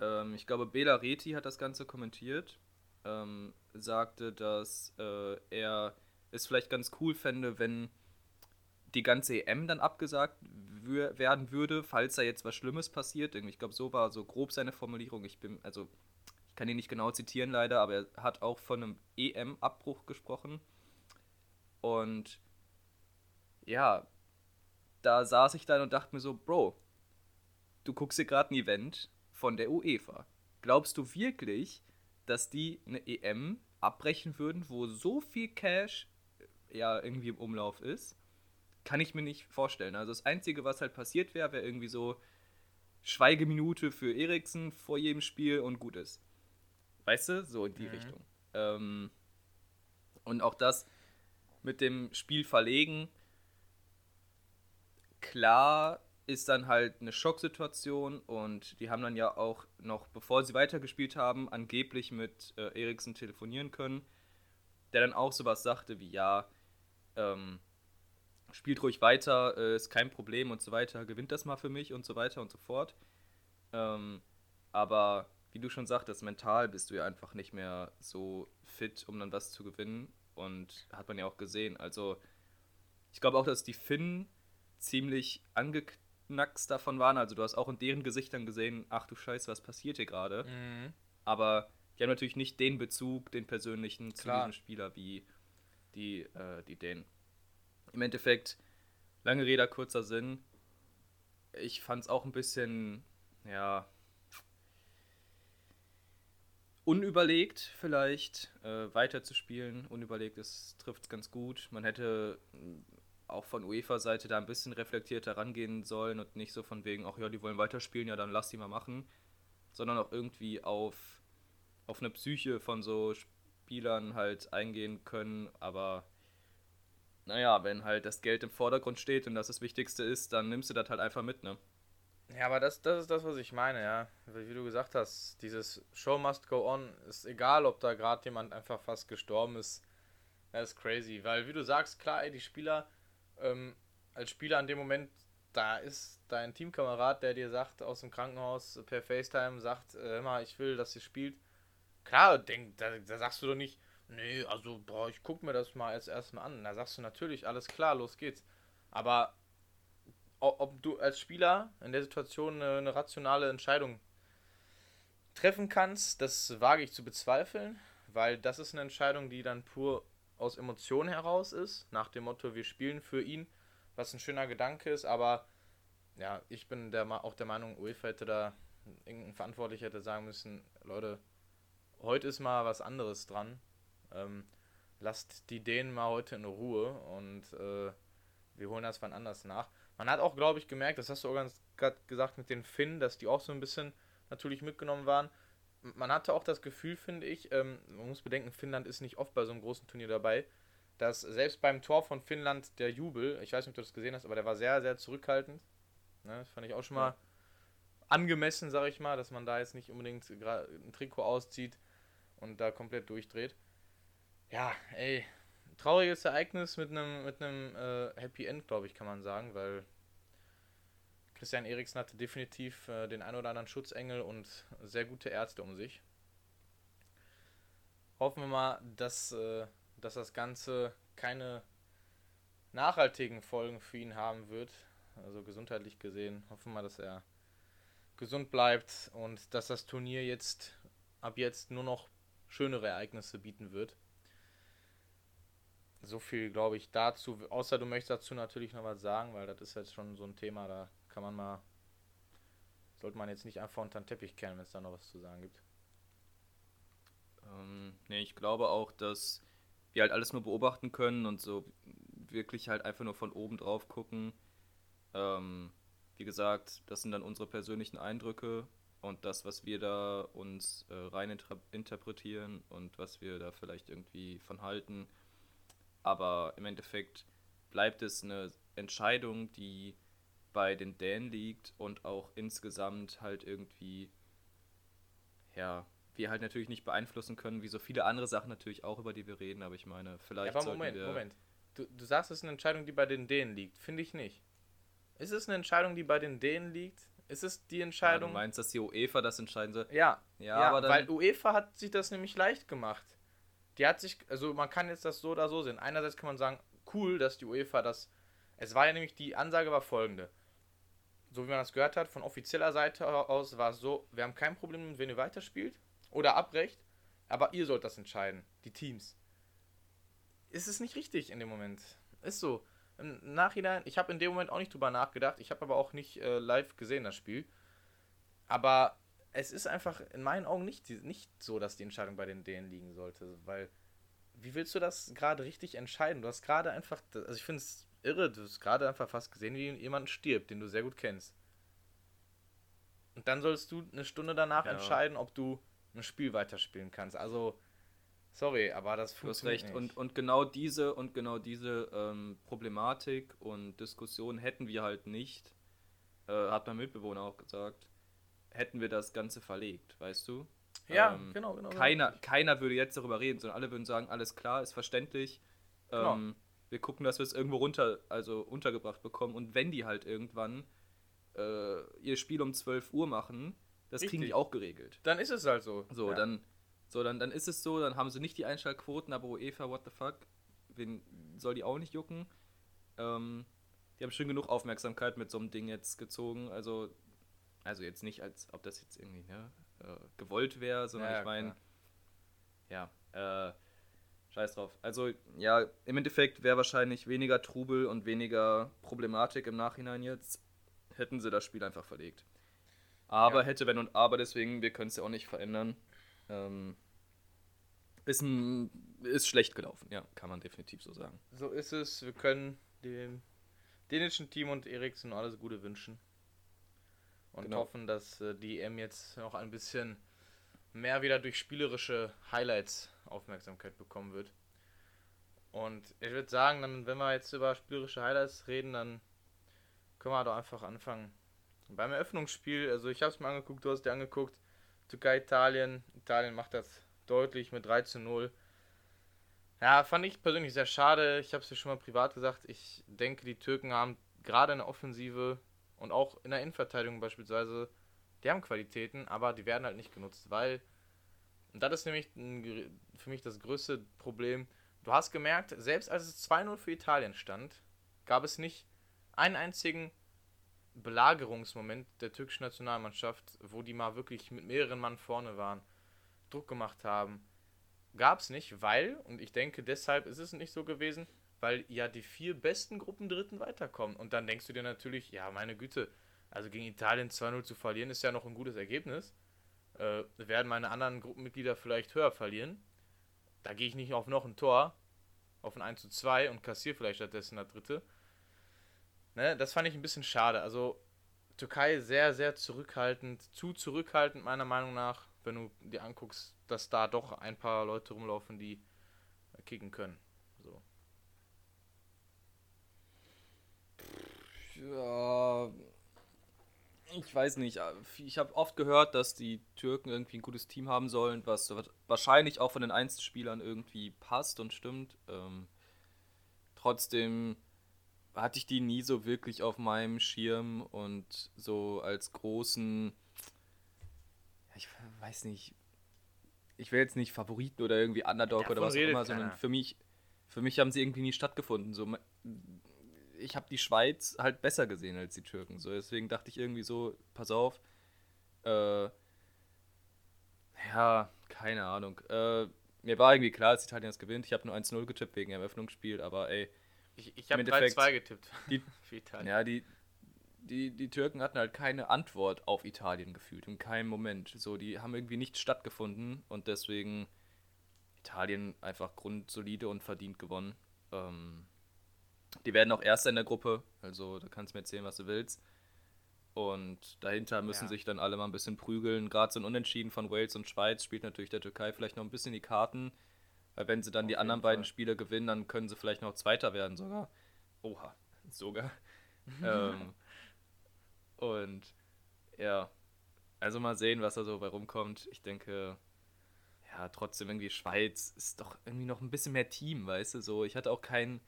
ähm, ich glaube, Bela Reti hat das Ganze kommentiert, ähm, sagte, dass äh, er es vielleicht ganz cool fände, wenn die ganze EM dann abgesagt werden würde, falls da jetzt was Schlimmes passiert. Ich glaube, so war so grob seine Formulierung. Ich bin, also, ich kann ihn nicht genau zitieren leider, aber er hat auch von einem EM-Abbruch gesprochen. Und ja, da saß ich dann und dachte mir so, Bro, du guckst dir gerade ein Event von der UEFA. Glaubst du wirklich, dass die eine EM abbrechen würden, wo so viel Cash äh, ja irgendwie im Umlauf ist? Kann ich mir nicht vorstellen. Also das Einzige, was halt passiert wäre, wäre irgendwie so Schweigeminute für Eriksen vor jedem Spiel und gut ist. Weißt du? So in die mhm. Richtung. Ähm, und auch das mit dem Spiel verlegen, klar ist dann halt eine Schocksituation und die haben dann ja auch noch, bevor sie weitergespielt haben, angeblich mit äh, Eriksen telefonieren können, der dann auch sowas sagte wie, ja, ähm, spielt ruhig weiter, äh, ist kein Problem und so weiter, gewinnt das mal für mich und so weiter und so fort. Ähm, aber wie du schon sagtest, mental bist du ja einfach nicht mehr so fit, um dann was zu gewinnen und hat man ja auch gesehen. Also ich glaube auch, dass die Finnen ziemlich ange Knacks davon waren. Also du hast auch in deren Gesichtern gesehen, ach du Scheiße, was passiert hier gerade. Mhm. Aber die haben natürlich nicht den Bezug, den persönlichen zu Klar. diesem Spieler wie die, äh, die Dänen. Im Endeffekt, lange Rede, kurzer Sinn. Ich fand es auch ein bisschen, ja, unüberlegt vielleicht äh, weiterzuspielen. Unüberlegt, das trifft es ganz gut. Man hätte auch von UEFA-Seite da ein bisschen reflektierter rangehen sollen und nicht so von wegen, ach ja, die wollen weiterspielen, ja, dann lass die mal machen. Sondern auch irgendwie auf, auf eine Psyche von so Spielern halt eingehen können. Aber naja, wenn halt das Geld im Vordergrund steht und das das Wichtigste ist, dann nimmst du das halt einfach mit, ne? Ja, aber das, das ist das, was ich meine, ja. Wie du gesagt hast, dieses Show must go on, ist egal, ob da gerade jemand einfach fast gestorben ist. Das ist crazy, weil wie du sagst, klar, ey, die Spieler, ähm, als Spieler in dem Moment, da ist dein Teamkamerad, der dir sagt, aus dem Krankenhaus per FaceTime, sagt, äh, mal, ich will, dass ihr spielt. Klar, denk, da, da sagst du doch nicht, nee, also, boah, ich guck mir das mal als erstes mal an. Da sagst du natürlich, alles klar, los geht's. Aber ob du als Spieler in der Situation eine, eine rationale Entscheidung treffen kannst, das wage ich zu bezweifeln, weil das ist eine Entscheidung, die dann pur aus Emotionen heraus ist, nach dem Motto, wir spielen für ihn, was ein schöner Gedanke ist, aber ja, ich bin der, auch der Meinung, UEFA hätte da, irgendein Verantwortlicher hätte sagen müssen, Leute, heute ist mal was anderes dran, ähm, lasst die Dänen mal heute in Ruhe und äh, wir holen das wann anders nach. Man hat auch, glaube ich, gemerkt, das hast du auch ganz gerade gesagt mit den Finnen, dass die auch so ein bisschen natürlich mitgenommen waren. Man hatte auch das Gefühl, finde ich, ähm, man muss bedenken, Finnland ist nicht oft bei so einem großen Turnier dabei, dass selbst beim Tor von Finnland der Jubel, ich weiß nicht, ob du das gesehen hast, aber der war sehr, sehr zurückhaltend. Ne, das fand ich auch schon mal angemessen, sage ich mal, dass man da jetzt nicht unbedingt ein Trikot auszieht und da komplett durchdreht. Ja, ey, trauriges Ereignis mit einem mit äh, Happy End, glaube ich, kann man sagen, weil Christian Eriksen hatte definitiv äh, den ein oder anderen Schutzengel und sehr gute Ärzte um sich. Hoffen wir mal, dass, äh, dass das Ganze keine nachhaltigen Folgen für ihn haben wird. Also gesundheitlich gesehen. Hoffen wir mal, dass er gesund bleibt und dass das Turnier jetzt ab jetzt nur noch schönere Ereignisse bieten wird. So viel, glaube ich, dazu. Außer du möchtest dazu natürlich noch was sagen, weil das ist jetzt schon so ein Thema, da kann man mal. Sollte man jetzt nicht einfach unter den Teppich kehren, wenn es da noch was zu sagen gibt. Ähm, nee, ich glaube auch, dass wir halt alles nur beobachten können und so wirklich halt einfach nur von oben drauf gucken. Ähm, wie gesagt, das sind dann unsere persönlichen Eindrücke und das, was wir da uns äh, rein interpretieren und was wir da vielleicht irgendwie von halten. Aber im Endeffekt bleibt es eine Entscheidung, die bei den Dänen liegt und auch insgesamt halt irgendwie, ja, wir halt natürlich nicht beeinflussen können, wie so viele andere Sachen natürlich auch, über die wir reden, aber ich meine, vielleicht Ja, aber Moment, wir... Moment. Du, du sagst, es ist eine Entscheidung, die bei den Dänen liegt. Finde ich nicht. Ist es eine Entscheidung, die bei den Dänen liegt? Ist es die Ja, du Entscheidung? meinst, dass die UEFA das entscheiden soll? Ja, Ja, ja, aber dann- weil UEFA hat sich das nämlich leicht gemacht. Die hat sich, also man kann jetzt das so oder so sehen. Einerseits kann man sagen, cool, dass die UEFA das. Es war ja nämlich, die Ansage war folgende. So wie man das gehört hat, von offizieller Seite aus war es so, wir haben kein Problem, wenn ihr weiterspielt oder abrecht, aber ihr sollt das entscheiden, die Teams. Ist es nicht richtig in dem Moment? Ist so. Im Nachhinein, ich habe in dem Moment auch nicht drüber nachgedacht, ich habe aber auch nicht äh, live gesehen, das Spiel. Aber es ist einfach in meinen Augen nicht, nicht so, dass die Entscheidung bei den Dänen liegen sollte, weil wie willst du das gerade richtig entscheiden? Du hast gerade einfach, also ich finde es irre, du hast gerade einfach fast gesehen, wie jemand stirbt, den du sehr gut kennst. Und dann sollst du eine Stunde danach Ja. entscheiden, ob du ein Spiel weiterspielen kannst. Also, sorry, aber das Du hast funktioniert recht. nicht. Und, und genau diese und genau diese ähm, Problematik und Diskussion hätten wir halt nicht, äh, hat mein Mitbewohner auch gesagt, hätten wir das Ganze verlegt, weißt du? ja, ähm, genau, genau. Keiner, keiner würde jetzt darüber reden, sondern alle würden sagen, alles klar, ist verständlich. Genau. Ähm, wir gucken, dass wir es irgendwo runter, also untergebracht bekommen. Und wenn die halt irgendwann äh, ihr Spiel um 12 Uhr machen, das kriegen die Richtig. auch geregelt. Dann ist es halt so. So, ja. dann, so dann, dann ist es so, dann haben sie nicht die Einschaltquoten, aber UEFA, what the fuck, wen soll die auch nicht jucken? Ähm, die haben schon genug Aufmerksamkeit mit so einem Ding jetzt gezogen. Also, also jetzt nicht, als ob das jetzt irgendwie ne, äh, gewollt wäre, sondern Ja, ich meine, ja, äh, scheiß drauf. Also, ja, im Endeffekt wäre wahrscheinlich weniger Trubel und weniger Problematik im Nachhinein jetzt, hätten sie das Spiel einfach verlegt. Aber Ja. hätte, wenn und aber, deswegen, wir können es ja auch nicht verändern. Ähm, ist, ein, ist schlecht gelaufen, ja, kann man definitiv so sagen. So ist es. Wir können dem dänischen Team und Eriksen alles Gute wünschen. Und Genau. hoffen, dass äh, die EM jetzt noch ein bisschen mehr wieder durch spielerische Highlights Aufmerksamkeit bekommen wird. Und ich würde sagen, dann, wenn wir jetzt über spielerische Highlights reden, dann können wir doch einfach anfangen. Beim Eröffnungsspiel, also ich habe es mir angeguckt, du hast dir angeguckt, Türkei, Italien. Italien macht das deutlich mit 3 zu 0. Ja, fand ich persönlich sehr schade. Ich habe es dir schon mal privat gesagt. Ich denke, die Türken haben gerade in der Offensive und auch in der Innenverteidigung beispielsweise, die haben Qualitäten, aber die werden halt nicht genutzt, weil, und das ist nämlich für mich das größte Problem. Du hast gemerkt, selbst als es 2-0 für Italien stand, gab es nicht einen einzigen Belagerungsmoment der türkischen Nationalmannschaft, wo die mal wirklich mit mehreren Mann vorne waren, Druck gemacht haben gab es nicht, weil, und ich denke, deshalb ist es nicht so gewesen, weil ja die vier besten Gruppen Dritten weiterkommen. Und dann denkst du dir natürlich, ja, meine Güte, also gegen Italien 2-0 zu verlieren, ist ja noch ein gutes Ergebnis. Äh, werden meine anderen Gruppenmitglieder vielleicht höher verlieren. Da gehe ich nicht auf noch ein Tor, auf ein 1 zu 2 und kassiere vielleicht stattdessen das dritte. Ne, das fand ich ein bisschen schade. Also Türkei sehr, sehr zurückhaltend, zu zurückhaltend meiner Meinung nach, wenn du dir anguckst, dass da doch ein paar Leute rumlaufen, die kicken können. So. Ja, ich weiß nicht. Ich habe oft gehört, dass die Türken irgendwie ein gutes Team haben sollen, was wahrscheinlich auch von den Einzelspielern irgendwie passt und stimmt. Ähm, trotzdem hatte ich die nie so wirklich auf meinem Schirm und so als großen, ich weiß nicht, ich will jetzt nicht Favoriten oder irgendwie Underdog oder Davon was auch immer, sondern für mich, für mich haben sie irgendwie nie stattgefunden. So, ich habe die Schweiz halt besser gesehen als die Türken. So, deswegen dachte ich irgendwie so, pass auf. Äh, ja, keine Ahnung. Äh, mir war irgendwie klar, dass Italien das gewinnt. Ich habe nur 1-0 getippt wegen Eröffnungsspiel, aber ey, Ich, ich habe Endeffekt, 3-2 getippt die- für Italien. ja, die, die, die Türken hatten halt keine Antwort auf Italien gefühlt, in keinem Moment. So, die haben irgendwie nicht stattgefunden und deswegen Italien einfach grundsolide und verdient gewonnen. Ähm, die werden auch Erster in der Gruppe, also da kannst du mir erzählen, was du willst. Und dahinter müssen Ja. sich dann alle mal ein bisschen prügeln. Gerade so ein Unentschieden von Wales und Schweiz spielt natürlich der Türkei vielleicht noch ein bisschen die Karten. Weil wenn sie dann Auf die anderen beiden Fall. Spiele gewinnen, dann können sie vielleicht noch Zweiter werden sogar. Oha, sogar. ähm, und ja, also mal sehen, was da so bei rumkommt. Ich denke, ja, trotzdem irgendwie Schweiz ist doch irgendwie noch ein bisschen mehr Team, weißt du? So, ich hatte auch kein,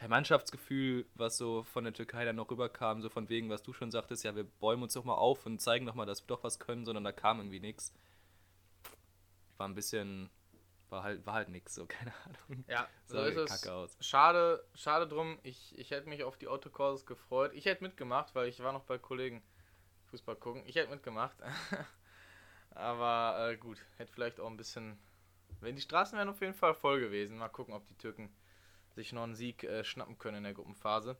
kein Mannschaftsgefühl, was so von der Türkei dann noch rüberkam, so von wegen, was du schon sagtest, ja, wir bäumen uns doch mal auf und zeigen doch mal, dass wir doch was können, sondern da kam irgendwie nichts. War ein bisschen, war halt, war halt nix, so, keine Ahnung. Ja, so ist es. kacke aus. Schade, schade drum. Ich, ich hätte mich auf die Autokurses gefreut. Ich hätte mitgemacht, weil ich war noch bei Kollegen Fußball gucken. Ich hätte mitgemacht. Aber äh, gut, hätte vielleicht auch ein bisschen. Wenn die Straßen wären auf jeden Fall voll gewesen. Mal gucken, ob die Türken sich noch einen Sieg äh, schnappen können in der Gruppenphase.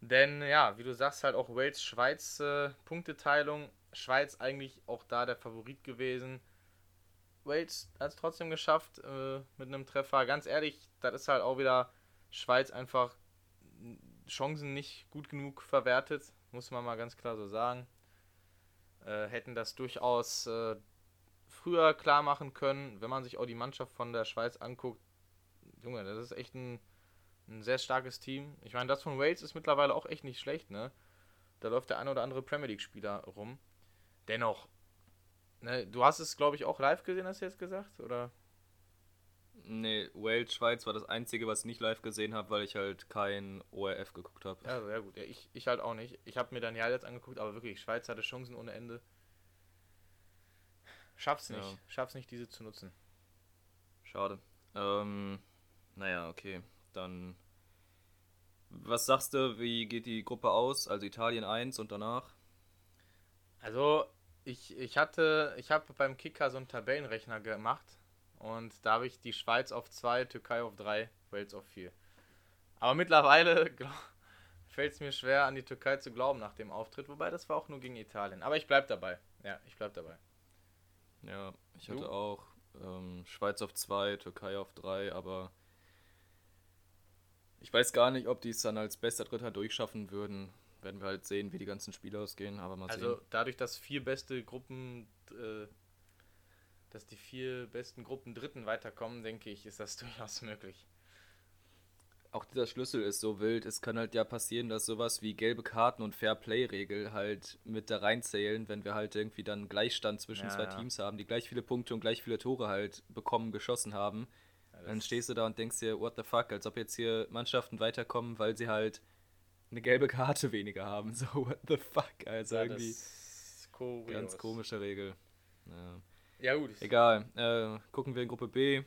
Denn ja, wie du sagst, halt auch Wales, Schweiz äh, Punkteteilung. Schweiz eigentlich auch da der Favorit gewesen. Wales hat es trotzdem geschafft äh, mit einem Treffer. Ganz ehrlich, das ist halt auch wieder Schweiz einfach Chancen nicht gut genug verwertet, muss man mal ganz klar so sagen. Äh, hätten das durchaus äh, früher klar machen können, wenn man sich auch die Mannschaft von der Schweiz anguckt. Junge, das ist echt ein, ein sehr starkes Team. Ich meine, das von Wales ist mittlerweile auch echt nicht schlecht, ne? Da läuft der ein oder andere Premier League-Spieler rum. Dennoch, ne, du hast es, glaube ich, auch live gesehen, hast du jetzt gesagt? Oder? Nee, Wales, Schweiz war das einzige, was ich nicht live gesehen habe, weil ich halt kein ORF geguckt habe. Ja, ja gut. Ja, ich, ich halt auch nicht. Ich habe mir dann ja jetzt angeguckt, aber wirklich, Schweiz hatte Chancen ohne Ende. Schaff's nicht. Ja. Schaff's nicht, diese zu nutzen. Schade. Ähm, naja, okay. Dann Was sagst du, wie geht die Gruppe aus? Also Italien 1 und danach? Also, ich, ich hatte, ich habe beim Kicker so einen Tabellenrechner gemacht und da habe ich die Schweiz auf 2, Türkei auf 3, Wales auf 4. Aber mittlerweile fällt es mir schwer, an die Türkei zu glauben nach dem Auftritt, wobei das war auch nur gegen Italien. Aber ich bleib dabei. Ja, ich bleib dabei. Ja, ich hatte du? auch ähm, Schweiz auf 2, Türkei auf 3, aber ich weiß gar nicht, ob die es dann als bester Dritter durchschaffen würden. Werden wir halt sehen, wie die ganzen Spiele ausgehen, aber mal also, sehen. dadurch, dass vier beste Gruppen, äh, dass die vier besten Gruppen Dritten weiterkommen, denke ich, ist das durchaus möglich. Auch dieser Schlüssel ist so wild. Es kann halt ja passieren, dass sowas wie gelbe Karten und Fair-Play-Regel halt mit da reinzählen, wenn wir halt irgendwie dann Gleichstand zwischen ja, zwei ja. Teams haben, die gleich viele Punkte und gleich viele Tore halt bekommen, geschossen haben. Dann stehst du da und denkst dir, what the fuck, als ob jetzt hier Mannschaften weiterkommen, weil sie halt eine gelbe Karte weniger haben. So, what the fuck? Also ja, irgendwie ganz komische Regel. Ja, ja gut. Egal. Äh, gucken wir in Gruppe B.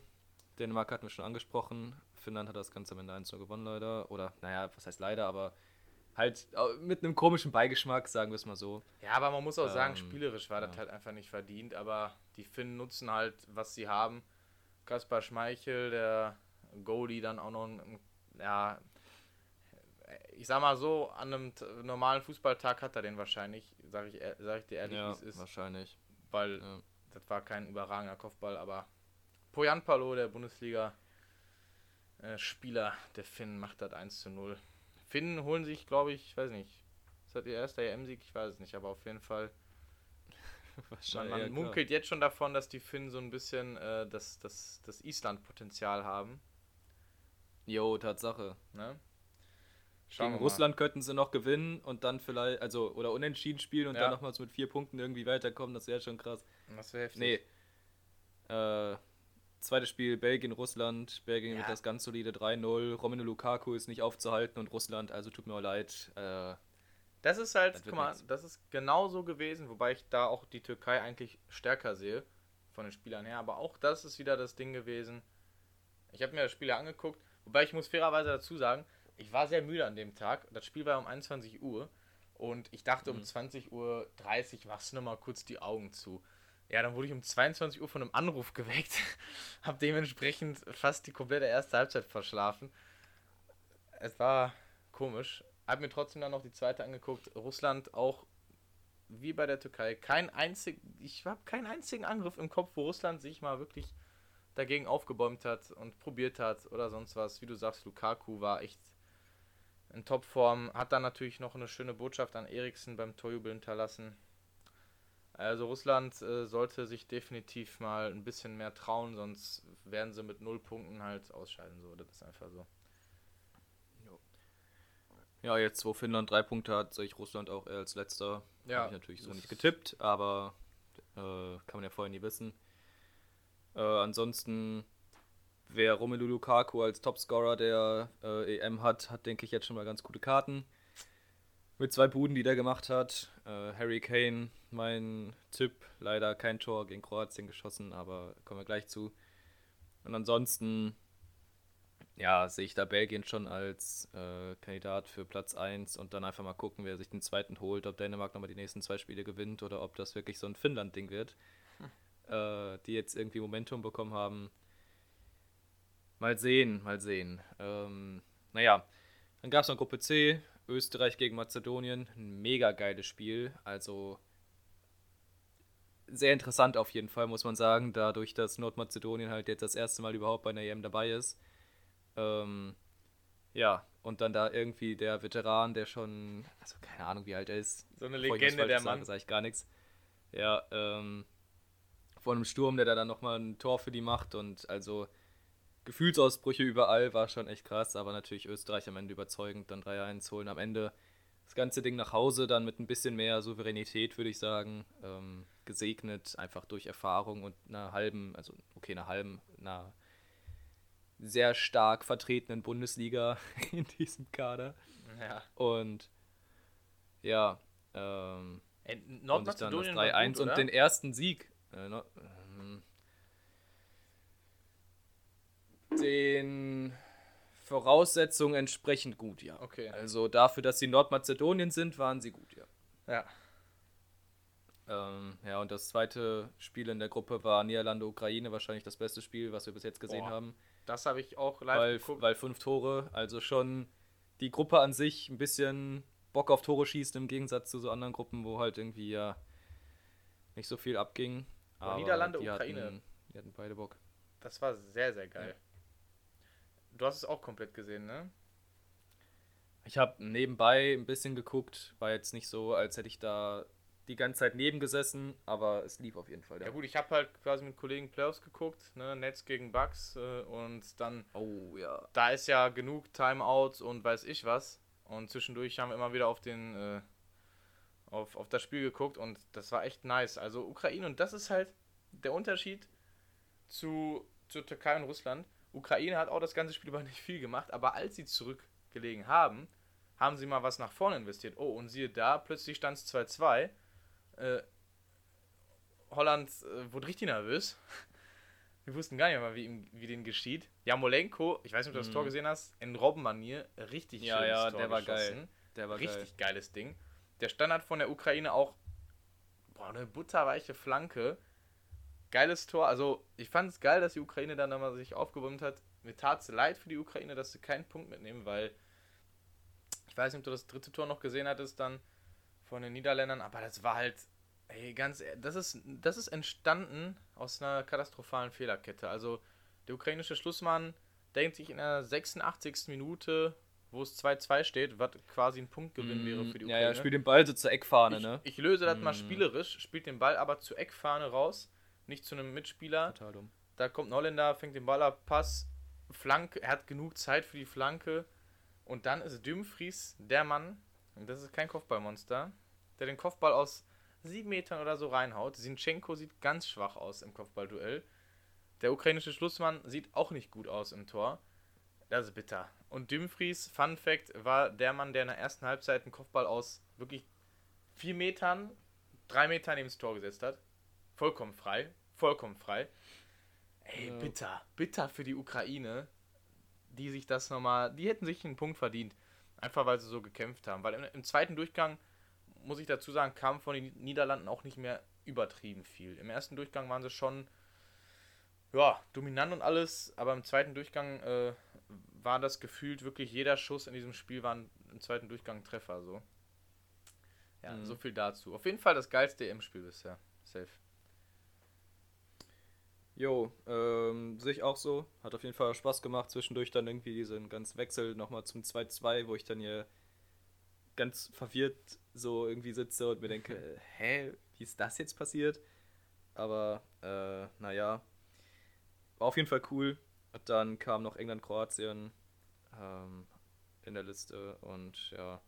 Dänemark hatten wir schon angesprochen. Finnland hat das Ganze am Ende 1 gewonnen, leider. Oder, naja, was heißt leider, aber halt mit einem komischen Beigeschmack, sagen wir es mal so. Ja, aber man muss auch ähm, sagen, spielerisch war ja. das halt einfach nicht verdient. Aber die Finnen nutzen halt, was sie haben. Kaspar Schmeichel, der Goalie, dann auch noch ein, ja, ich sag mal so, an einem normalen Fußballtag hat er den wahrscheinlich, sag ich, sag ich dir ehrlich, ja, wie es ist. wahrscheinlich. Weil ja. das war kein überragender Kopfball, aber Poyan Palo, der Bundesliga-Spieler äh, der Finnen, macht das 1 zu 0. Finnen holen sich, glaube ich, ich weiß nicht, ist das ihr erster EM-Sieg? Ich weiß es nicht, aber auf jeden Fall. man, man ja, munkelt jetzt schon davon, dass die Finnen so ein bisschen äh, das, das, das Island-Potenzial haben. Jo, Tatsache. Ne? Schauen Gegen Russland könnten sie noch gewinnen und dann vielleicht, also, oder unentschieden spielen und ja. dann nochmals mit vier Punkten irgendwie weiterkommen. Das wäre schon krass. Das wäre heftig. Nee. Äh, zweites Spiel Belgien, Russland. Belgien ja. wird das ganz solide 3-0. Romelu Lukaku ist nicht aufzuhalten und Russland, also tut mir auch leid. Äh, das ist halt, guck mal, das ist genauso gewesen, wobei ich da auch die Türkei eigentlich stärker sehe, von den Spielern her. Aber auch das ist wieder das Ding gewesen. Ich habe mir das Spiel angeguckt, wobei ich muss fairerweise dazu sagen, ich war sehr müde an dem Tag. Das Spiel war um 21 Uhr und ich dachte, um 20.30 mhm. Uhr machst du nochmal kurz die Augen zu. Ja, dann wurde ich um 22 Uhr von einem Anruf geweckt, habe dementsprechend fast die komplette erste Halbzeit verschlafen. Es war komisch. Hab mir trotzdem dann noch die zweite angeguckt. Russland auch wie bei der Türkei kein einzig, ich habe keinen einzigen Angriff im Kopf, wo Russland sich mal wirklich dagegen aufgebäumt hat und probiert hat oder sonst was. Wie du sagst, Lukaku war echt in Topform. Hat dann natürlich noch eine schöne Botschaft an Eriksen beim Torjubel hinterlassen. Also Russland äh, sollte sich definitiv mal ein bisschen mehr trauen, sonst werden sie mit null Punkten halt ausscheiden. So, das ist einfach so. Ja, jetzt wo Finnland drei Punkte hat, sehe ich Russland auch eher als letzter. Ja. Habe ich natürlich so nicht getippt, aber äh, kann man ja vorher nie wissen. Äh, ansonsten wer Romelu Lukaku als Topscorer der äh, EM hat, hat, denke ich, jetzt schon mal ganz gute Karten. Mit zwei Buden, die der gemacht hat. Äh, Harry Kane, mein Tipp, leider kein Tor gegen Kroatien geschossen, aber kommen wir gleich zu. Und ansonsten, ja, sehe ich da Belgien schon als äh, Kandidat für Platz 1 und dann einfach mal gucken, wer sich den zweiten holt, ob Dänemark nochmal die nächsten zwei Spiele gewinnt oder ob das wirklich so ein Finnland-Ding wird, hm. die jetzt irgendwie Momentum bekommen haben. Mal sehen, mal sehen. Ähm, naja, dann gab es noch Gruppe C, Österreich gegen Mazedonien. Ein mega geiles Spiel. Also sehr interessant auf jeden Fall, muss man sagen, dadurch, dass Nordmazedonien halt jetzt das erste Mal überhaupt bei einer EM dabei ist. Ähm, ja, und dann da irgendwie der Veteran, der schon, also keine Ahnung, wie alt er ist. So eine Legende, der Mann. Sage ich gar nichts. Ja, ähm, vor einem Sturm, der da dann nochmal ein Tor für die macht und also Gefühlsausbrüche überall, war schon echt krass, aber natürlich Österreich am Ende überzeugend, dann 3-1 holen am Ende das ganze Ding nach Hause, dann mit ein bisschen mehr Souveränität, würde ich sagen, ähm, gesegnet, einfach durch Erfahrung und einer halben, also okay, einer halben, einer sehr stark vertretenen Bundesliga in diesem Kader. Ja. Und ja, ähm, Nordmazedonien und dann das 3-1 und den ersten Sieg. Äh, den Voraussetzungen entsprechend gut, ja. Okay. Also dafür, dass sie Nordmazedonien sind, waren sie gut, ja. Ja. Ähm, ja, und das zweite Spiel in der Gruppe war Niederlande-Ukraine, wahrscheinlich das beste Spiel, was wir bis jetzt gesehen Boah, haben. Das habe ich auch live Weil, geguckt. weil fünf Tore, also schon die Gruppe an sich ein bisschen Bock auf Tore schießt, im Gegensatz zu so anderen Gruppen, wo halt irgendwie ja nicht so viel abging. Aber Niederlande, die Ukraine. Hatten, die hatten beide Bock. Das war sehr, sehr geil. Du hast es auch komplett gesehen, ne? Ich habe nebenbei ein bisschen geguckt, war jetzt nicht so, als hätte ich da die ganze Zeit neben gesessen, aber es lief auf jeden Fall. Ja gut, ich habe halt quasi mit Kollegen Playoffs geguckt, ne? Nets gegen Bucks äh, und dann, Oh ja. da ist ja genug Timeouts und weiß ich was. Und zwischendurch haben wir immer wieder auf den, äh, auf, auf das Spiel geguckt und das war echt nice. Also Ukraine und das ist halt der Unterschied zu, zu Türkei und Russland. Ukraine hat auch das ganze Spiel über nicht viel gemacht, aber als sie zurückgelegen haben, haben sie mal was nach vorne investiert. Oh, und siehe da, plötzlich stand es 2-2. Äh, Holland äh, wurde richtig nervös. Wir wussten gar nicht mehr, wie, ihm, wie denen geschieht. Jamolenko, ich weiß nicht, ob du das Mhm. Tor gesehen hast, in Robbenmanier, richtig Ja, schönes ja, Tor der war geschossen. geil. Der war Richtig geiles Ding. Der Standard von der Ukraine auch, boah, eine butterweiche Flanke. Geiles Tor. Also, ich fand es geil, dass die Ukraine dann nochmal sich aufgewärmt hat. Mir tat es leid für die Ukraine, dass sie keinen Punkt mitnehmen, weil ich weiß nicht, ob du das dritte Tor noch gesehen hattest dann von den Niederländern, aber das war halt, ey, ganz, das ist, das ist entstanden aus einer katastrophalen Fehlerkette. Also, der ukrainische Schlussmann denkt sich in der 86. Minute, wo es 2-2 steht, was quasi ein Punktgewinn wäre für die Mm, Ja, Ukraine. ja, spielt den Ball so zur Eckfahne, ich, ne? ich löse das mal Mm. spielerisch, spielt den Ball aber zur Eckfahne raus, nicht zu einem Mitspieler. Total dumm. Da kommt ein Holländer, fängt den Ball ab, Pass, Flanke, er hat genug Zeit für die Flanke. Und dann ist Dumfries der Mann, und das ist kein Kopfballmonster, der den Kopfball aus sieben Metern oder so reinhaut. Sinchenko sieht ganz schwach aus im Kopfballduell. Der ukrainische Schlussmann sieht auch nicht gut aus im Tor. Das ist bitter. Und Dumfries, Fun Fact, war der Mann, der in der ersten Halbzeit einen Kopfball aus wirklich vier Metern, drei Metern neben das Tor gesetzt hat. Vollkommen frei. Vollkommen frei. Ey, bitter. Bitter für die Ukraine, die sich das nochmal, die hätten sich einen Punkt verdient. Einfach weil sie so gekämpft haben. Weil im, im zweiten Durchgang, muss ich dazu sagen, kam von den Niederlanden auch nicht mehr übertrieben viel. Im ersten Durchgang waren sie schon, ja, dominant und alles, aber im zweiten Durchgang äh, war das gefühlt wirklich jeder Schuss in diesem Spiel war im zweiten Durchgang Treffer. So. Ja, Mhm. so viel dazu. Auf jeden Fall das geilste EM-Spiel bisher. Safe. Jo, ähm, sehe ich auch so. Hat auf jeden Fall Spaß gemacht. Zwischendurch dann irgendwie diesen ganz Wechsel nochmal zum 2-2, wo ich dann hier ganz verwirrt so irgendwie sitze und mir denke, hä, wie ist das jetzt passiert? Aber, äh, naja, war auf jeden Fall cool. Und dann kam noch England, Kroatien ähm, in der Liste und ja.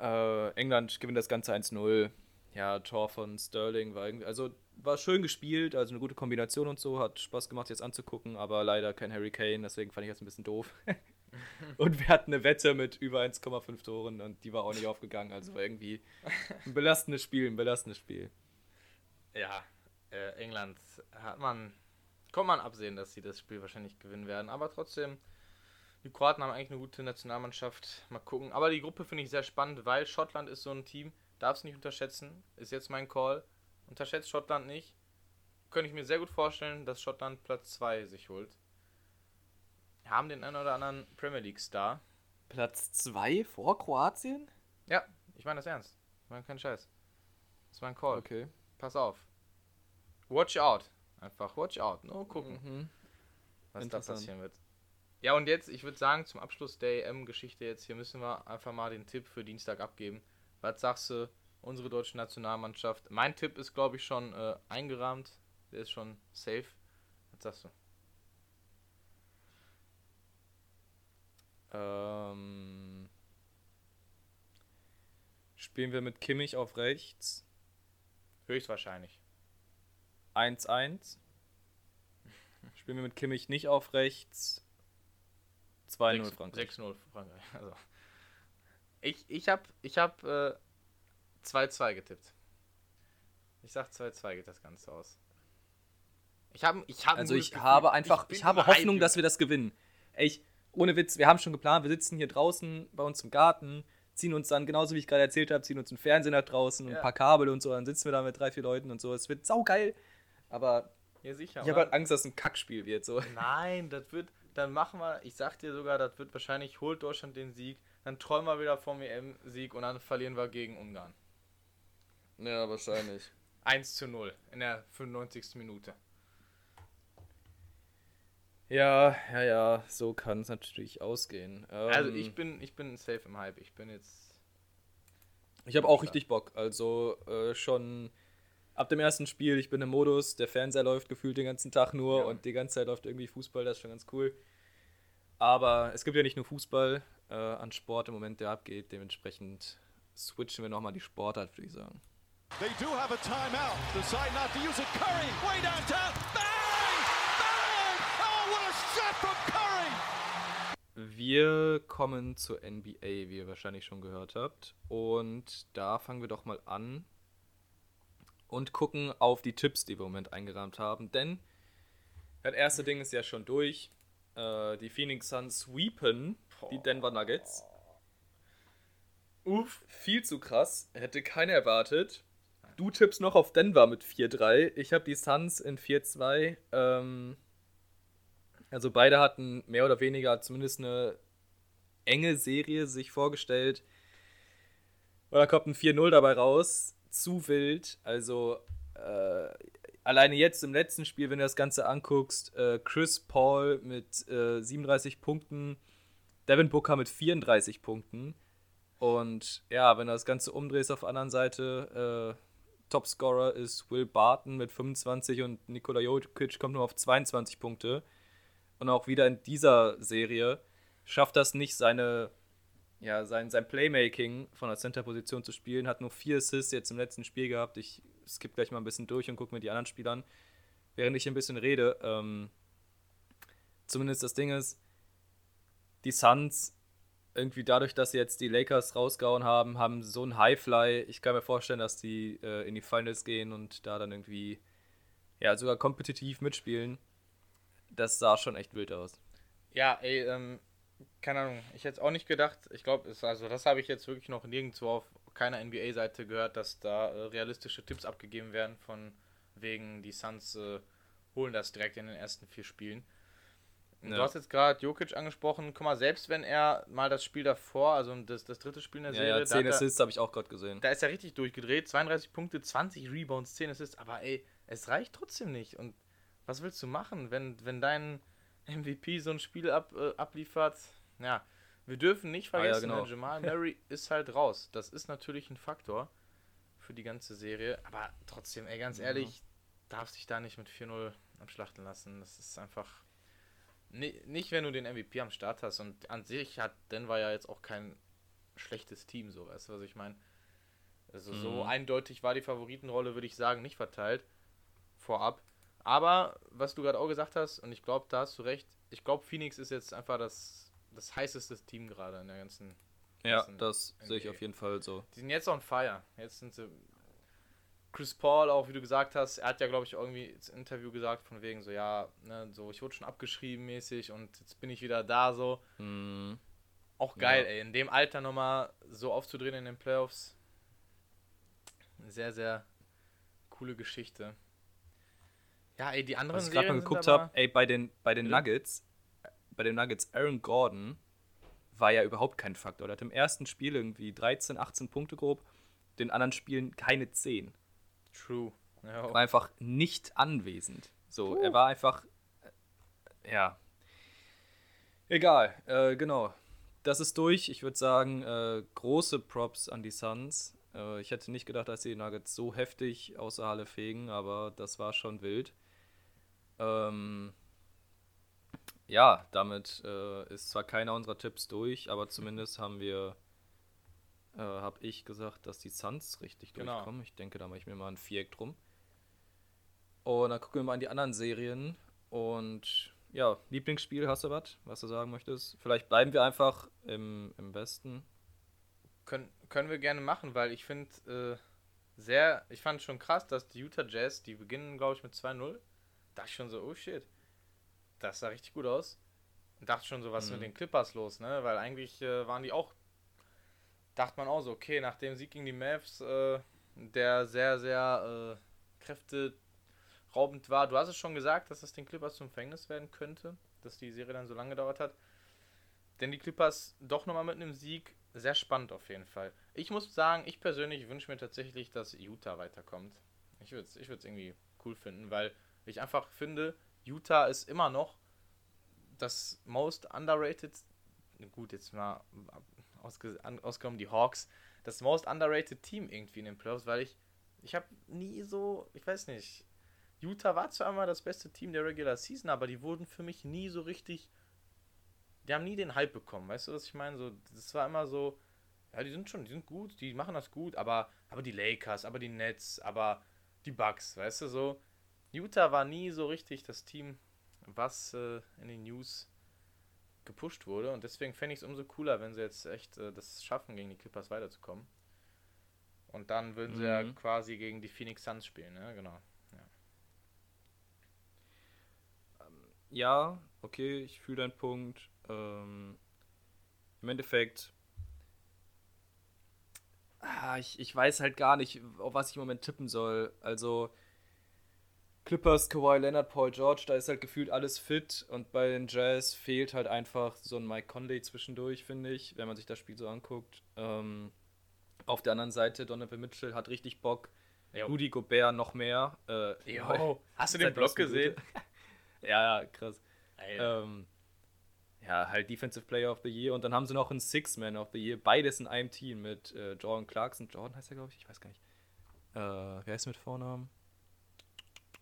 Äh, England gewinnt das Ganze 1-0. Ja, Tor von Sterling war irgendwie, also war schön gespielt, also eine gute Kombination und so, hat Spaß gemacht jetzt anzugucken, aber leider kein Harry Kane, deswegen fand ich das ein bisschen doof. und wir hatten eine Wette mit über 1,5 Toren und die war auch nicht aufgegangen, also war irgendwie ein belastendes Spiel, ein belastendes Spiel. Ja, äh, England hat man, kann man absehen, dass sie das Spiel wahrscheinlich gewinnen werden. Aber trotzdem, die Kroaten haben eigentlich eine gute Nationalmannschaft. Mal gucken. Aber die Gruppe finde ich sehr spannend, weil Schottland ist so ein Team, darf es nicht unterschätzen. Ist jetzt mein Call. Unterschätzt Schottland nicht. Könnte ich mir sehr gut vorstellen, dass Schottland Platz 2 sich holt. Haben den einen oder anderen Premier League Star. Platz 2 vor Kroatien? Ja, ich meine das ernst. Ich meine keinen Scheiß. Das ist mein Call. Okay. Pass auf. Watch out. Einfach watch out. Nur gucken, Mhm. was da passieren wird. Ja, und jetzt, ich würde sagen, zum Abschluss der EM-Geschichte jetzt hier müssen wir einfach mal den Tipp für Dienstag abgeben. Was sagst du, unsere deutsche Nationalmannschaft? Mein Tipp ist, glaube ich, schon äh, eingerahmt. Der ist schon safe. Was sagst du? Ähm, spielen wir mit Kimmich auf rechts. Höchstwahrscheinlich. 1-1. Spielen wir mit Kimmich nicht auf rechts. 2-0 Sechs- Frankreich. 6-0 Frankreich. Also. Ich, ich habe ich hab, äh, 2-2 getippt. Ich sag 2-2 geht das Ganze aus. Ich habe ich hab Also ich Gefühl. habe einfach, bin ich, habe Hoffnung, hyped, dass wir das gewinnen. Ey, ich, ohne Witz, wir haben schon geplant, wir sitzen hier draußen bei uns im Garten, ziehen uns dann, genauso wie ich gerade erzählt habe, ziehen uns einen Fernseher nach draußen und Ja. ein paar Kabel und so, dann sitzen wir da mit drei, vier Leuten und so. Es wird saugeil. Aber Ja, sicher. ich habe halt Angst, dass es ein Kackspiel wird. So. Nein, das wird, dann machen wir, ich sag dir sogar, das wird wahrscheinlich, holt Deutschland den Sieg, dann träumen wir wieder vom EM-Sieg und dann verlieren wir gegen Ungarn. Ja, wahrscheinlich. 1 zu 0 in der 95. Minute. Ja, ja, ja, so kann es natürlich ausgehen. Also Ähm, ich bin, ich bin safe im Hype. Ich bin jetzt. Ich habe auch richtig Bock. Also äh, schon ab dem ersten Spiel, ich bin im Modus, der Fernseher läuft gefühlt den ganzen Tag nur Ja. und die ganze Zeit läuft irgendwie Fußball, das ist schon ganz cool. Aber es gibt ja nicht nur Fußball äh, an Sport im Moment, der abgeht. Dementsprechend switchen wir nochmal die Sportart, würde ich sagen. They do have a timeout. Decide not to use it. Curry, way downtown. Bang! Bang! Oh, what a shot from Curry! Wir kommen zur NBA, wie ihr wahrscheinlich schon gehört habt. Und da fangen wir doch mal an und gucken auf die Tipps, die wir im Moment eingerahmt haben. Denn das erste Ding ist ja schon durch. Äh, die Phoenix Suns sweepen die Denver Nuggets. Uff, viel zu krass. Hätte keiner erwartet. Du tippst noch auf Denver mit 4-3. Ich habe die Suns in 4-2. Ähm, also beide hatten mehr oder weniger zumindest eine enge Serie sich vorgestellt. Und da kommt ein 4-0 dabei raus. Zu wild. Also äh, alleine jetzt im letzten Spiel, wenn du das Ganze anguckst, äh, Chris Paul mit äh, 37 Punkten, Devin Booker mit 34 Punkten. Und ja, wenn du das Ganze umdrehst auf der anderen Seite, äh, Topscorer ist Will Barton mit 25 und Nikola Jokic kommt nur auf 22 Punkte. Und auch wieder in dieser Serie schafft das nicht, seine, ja, sein, sein Playmaking von der Center-Position zu spielen. Hat nur vier Assists jetzt im letzten Spiel gehabt. Ich skippe gleich mal ein bisschen durch und gucke mir die anderen Spieler an, während ich ein bisschen rede. Ähm, zumindest das Ding ist, die Suns, irgendwie dadurch, dass sie jetzt die Lakers rausgehauen haben, haben so einen Highfly. Ich kann mir vorstellen, dass die äh, in die Finals gehen und da dann irgendwie, ja, sogar kompetitiv mitspielen. Das sah schon echt wild aus. Ja, ey, ähm, keine Ahnung. Ich hätte es auch nicht gedacht. Ich glaube, also das habe ich jetzt wirklich noch nirgendwo auf keiner NBA-Seite gehört, dass da äh, realistische Tipps abgegeben werden von wegen die Suns äh, holen das direkt in den ersten vier Spielen. Und Du Ja. hast jetzt gerade Jokic angesprochen. Guck mal, selbst wenn er mal das Spiel davor, also das, das dritte Spiel in der Ja, Serie, ja, da 10 hat er- Assists habe ich auch gerade gesehen. da ist er richtig durchgedreht. 32 Punkte, 20 Rebounds, 10 Assists. Aber ey, es reicht trotzdem nicht. Und was willst du machen, wenn, wenn dein MVP so ein Spiel ab, äh, abliefert? Ja, wir dürfen nicht Ah, ja, vergessen, genau. ne, Jamal Murray ist halt raus. Das ist natürlich ein Faktor für die ganze Serie. Aber trotzdem, ey, ganz ehrlich, darfst dich da nicht mit 4-0 abschlachten lassen. Das ist einfach. Ni- Nicht, wenn du den MVP am Start hast. Und an sich hat Denver ja jetzt auch kein schlechtes Team, so, weißt du, was ich meine? Also so Mhm. eindeutig war die Favoritenrolle, würde ich sagen, nicht verteilt. Vorab. Aber, was du gerade auch gesagt hast, und ich glaube, da hast du recht, ich glaube, Phoenix ist jetzt einfach das, das heißeste Team gerade in der ganzen. Ja, ganzen das sehe ich auf jeden Fall so. Die sind jetzt on fire. Jetzt sind sie. Chris Paul, auch wie du gesagt hast, er hat ja, glaube ich, irgendwie ins Interview gesagt, von wegen so, ja, ne, so, ich wurde schon abgeschrieben mäßig und jetzt bin ich wieder da, so. Hm, Auch geil, Ja. ey. In dem Alter nochmal so aufzudrehen in den Playoffs. Sehr, sehr coole Geschichte. Ja, ey, die anderen Was ich gerade mal geguckt habe, ey, bei den, bei den? Nuggets, bei den Nuggets, Aaron Gordon war ja überhaupt kein Faktor. Der hat im ersten Spiel irgendwie 13, 18 Punkte grob, den anderen Spielen keine 10. True. Ja, Er war einfach nicht anwesend. So, er war einfach. äh, Ja. Egal, äh, genau. Das ist durch. Ich würde sagen, äh, große Props an die Suns. Äh, ich hätte nicht gedacht, dass die Nuggets so heftig außer Halle fegen, aber das war schon wild. Ähm, ja, damit äh, ist zwar keiner unserer Tipps durch, aber zumindest haben wir, äh, habe ich gesagt, dass die Suns richtig Genau. durchkommen. Ich denke, da mache ich mir mal ein Viereck drum. Und dann gucken wir mal in die anderen Serien. Und ja, Lieblingsspiel, hast du was, was du sagen möchtest? Vielleicht bleiben wir einfach im, im Westen. Können, können wir gerne machen, weil ich finde äh, sehr, ich fand schon krass, dass die Utah Jazz, die beginnen, glaube ich, mit 2-0. dachte ich schon so, oh shit, das sah richtig gut aus. Und dachte schon so, was ist Mhm. mit den Clippers los, ne? Weil eigentlich äh, waren die auch, dachte man auch so, okay, nach dem Sieg gegen die Mavs, äh, der sehr, sehr äh, kräfteraubend war. Du hast es schon gesagt, dass das den Clippers zum Verhängnis werden könnte, dass die Serie dann so lange gedauert hat. Denn die Clippers doch nochmal mit einem Sieg, sehr spannend auf jeden Fall. Ich muss sagen, ich persönlich wünsche mir tatsächlich, dass Utah weiterkommt. Ich würde es ich irgendwie cool finden, weil ich einfach finde, Utah ist immer noch das most underrated, gut, jetzt mal ausgenommen die Hawks, das most underrated Team irgendwie in den Playoffs, weil ich, ich habe nie so, ich weiß nicht, Utah war zwar immer das beste Team der Regular Season, aber die wurden für mich nie so richtig, die haben nie den Hype bekommen, weißt du, was ich meine? So, das war immer so, ja, die sind schon, die sind gut, die machen das gut, aber, aber die Lakers, aber die Nets, aber die Bucks, weißt du, so, Utah war nie so richtig das Team, was äh, in den News gepusht wurde. Und deswegen fände ich es umso cooler, wenn sie jetzt echt äh, das schaffen, gegen die Clippers weiterzukommen. Und dann würden sie ja Mhm. quasi gegen die Phoenix Suns spielen, ne? Genau. Ja, okay, ich fühle deinen Punkt. Ähm, Im Endeffekt, ah, ich, ich weiß halt gar nicht, auf was ich im Moment tippen soll. Also, Clippers, Kawhi Leonard, Paul George, da ist halt gefühlt alles fit und bei den Jazz fehlt halt einfach so ein Mike Conley zwischendurch, finde ich, wenn man sich das Spiel so anguckt. Ähm, auf der anderen Seite, Donovan Mitchell hat richtig Bock. Jo. Rudy Gobert noch mehr. Äh, Jo. Hast du den Block gesehen? ja, ja, krass. Ähm, ja, halt Defensive Player of the Year und dann haben sie noch einen Six-Man of the Year, beides in einem Team mit äh, Jordan Clarkson. Jordan heißt er, glaube ich, ich weiß gar nicht. Äh, wer ist mit Vornamen?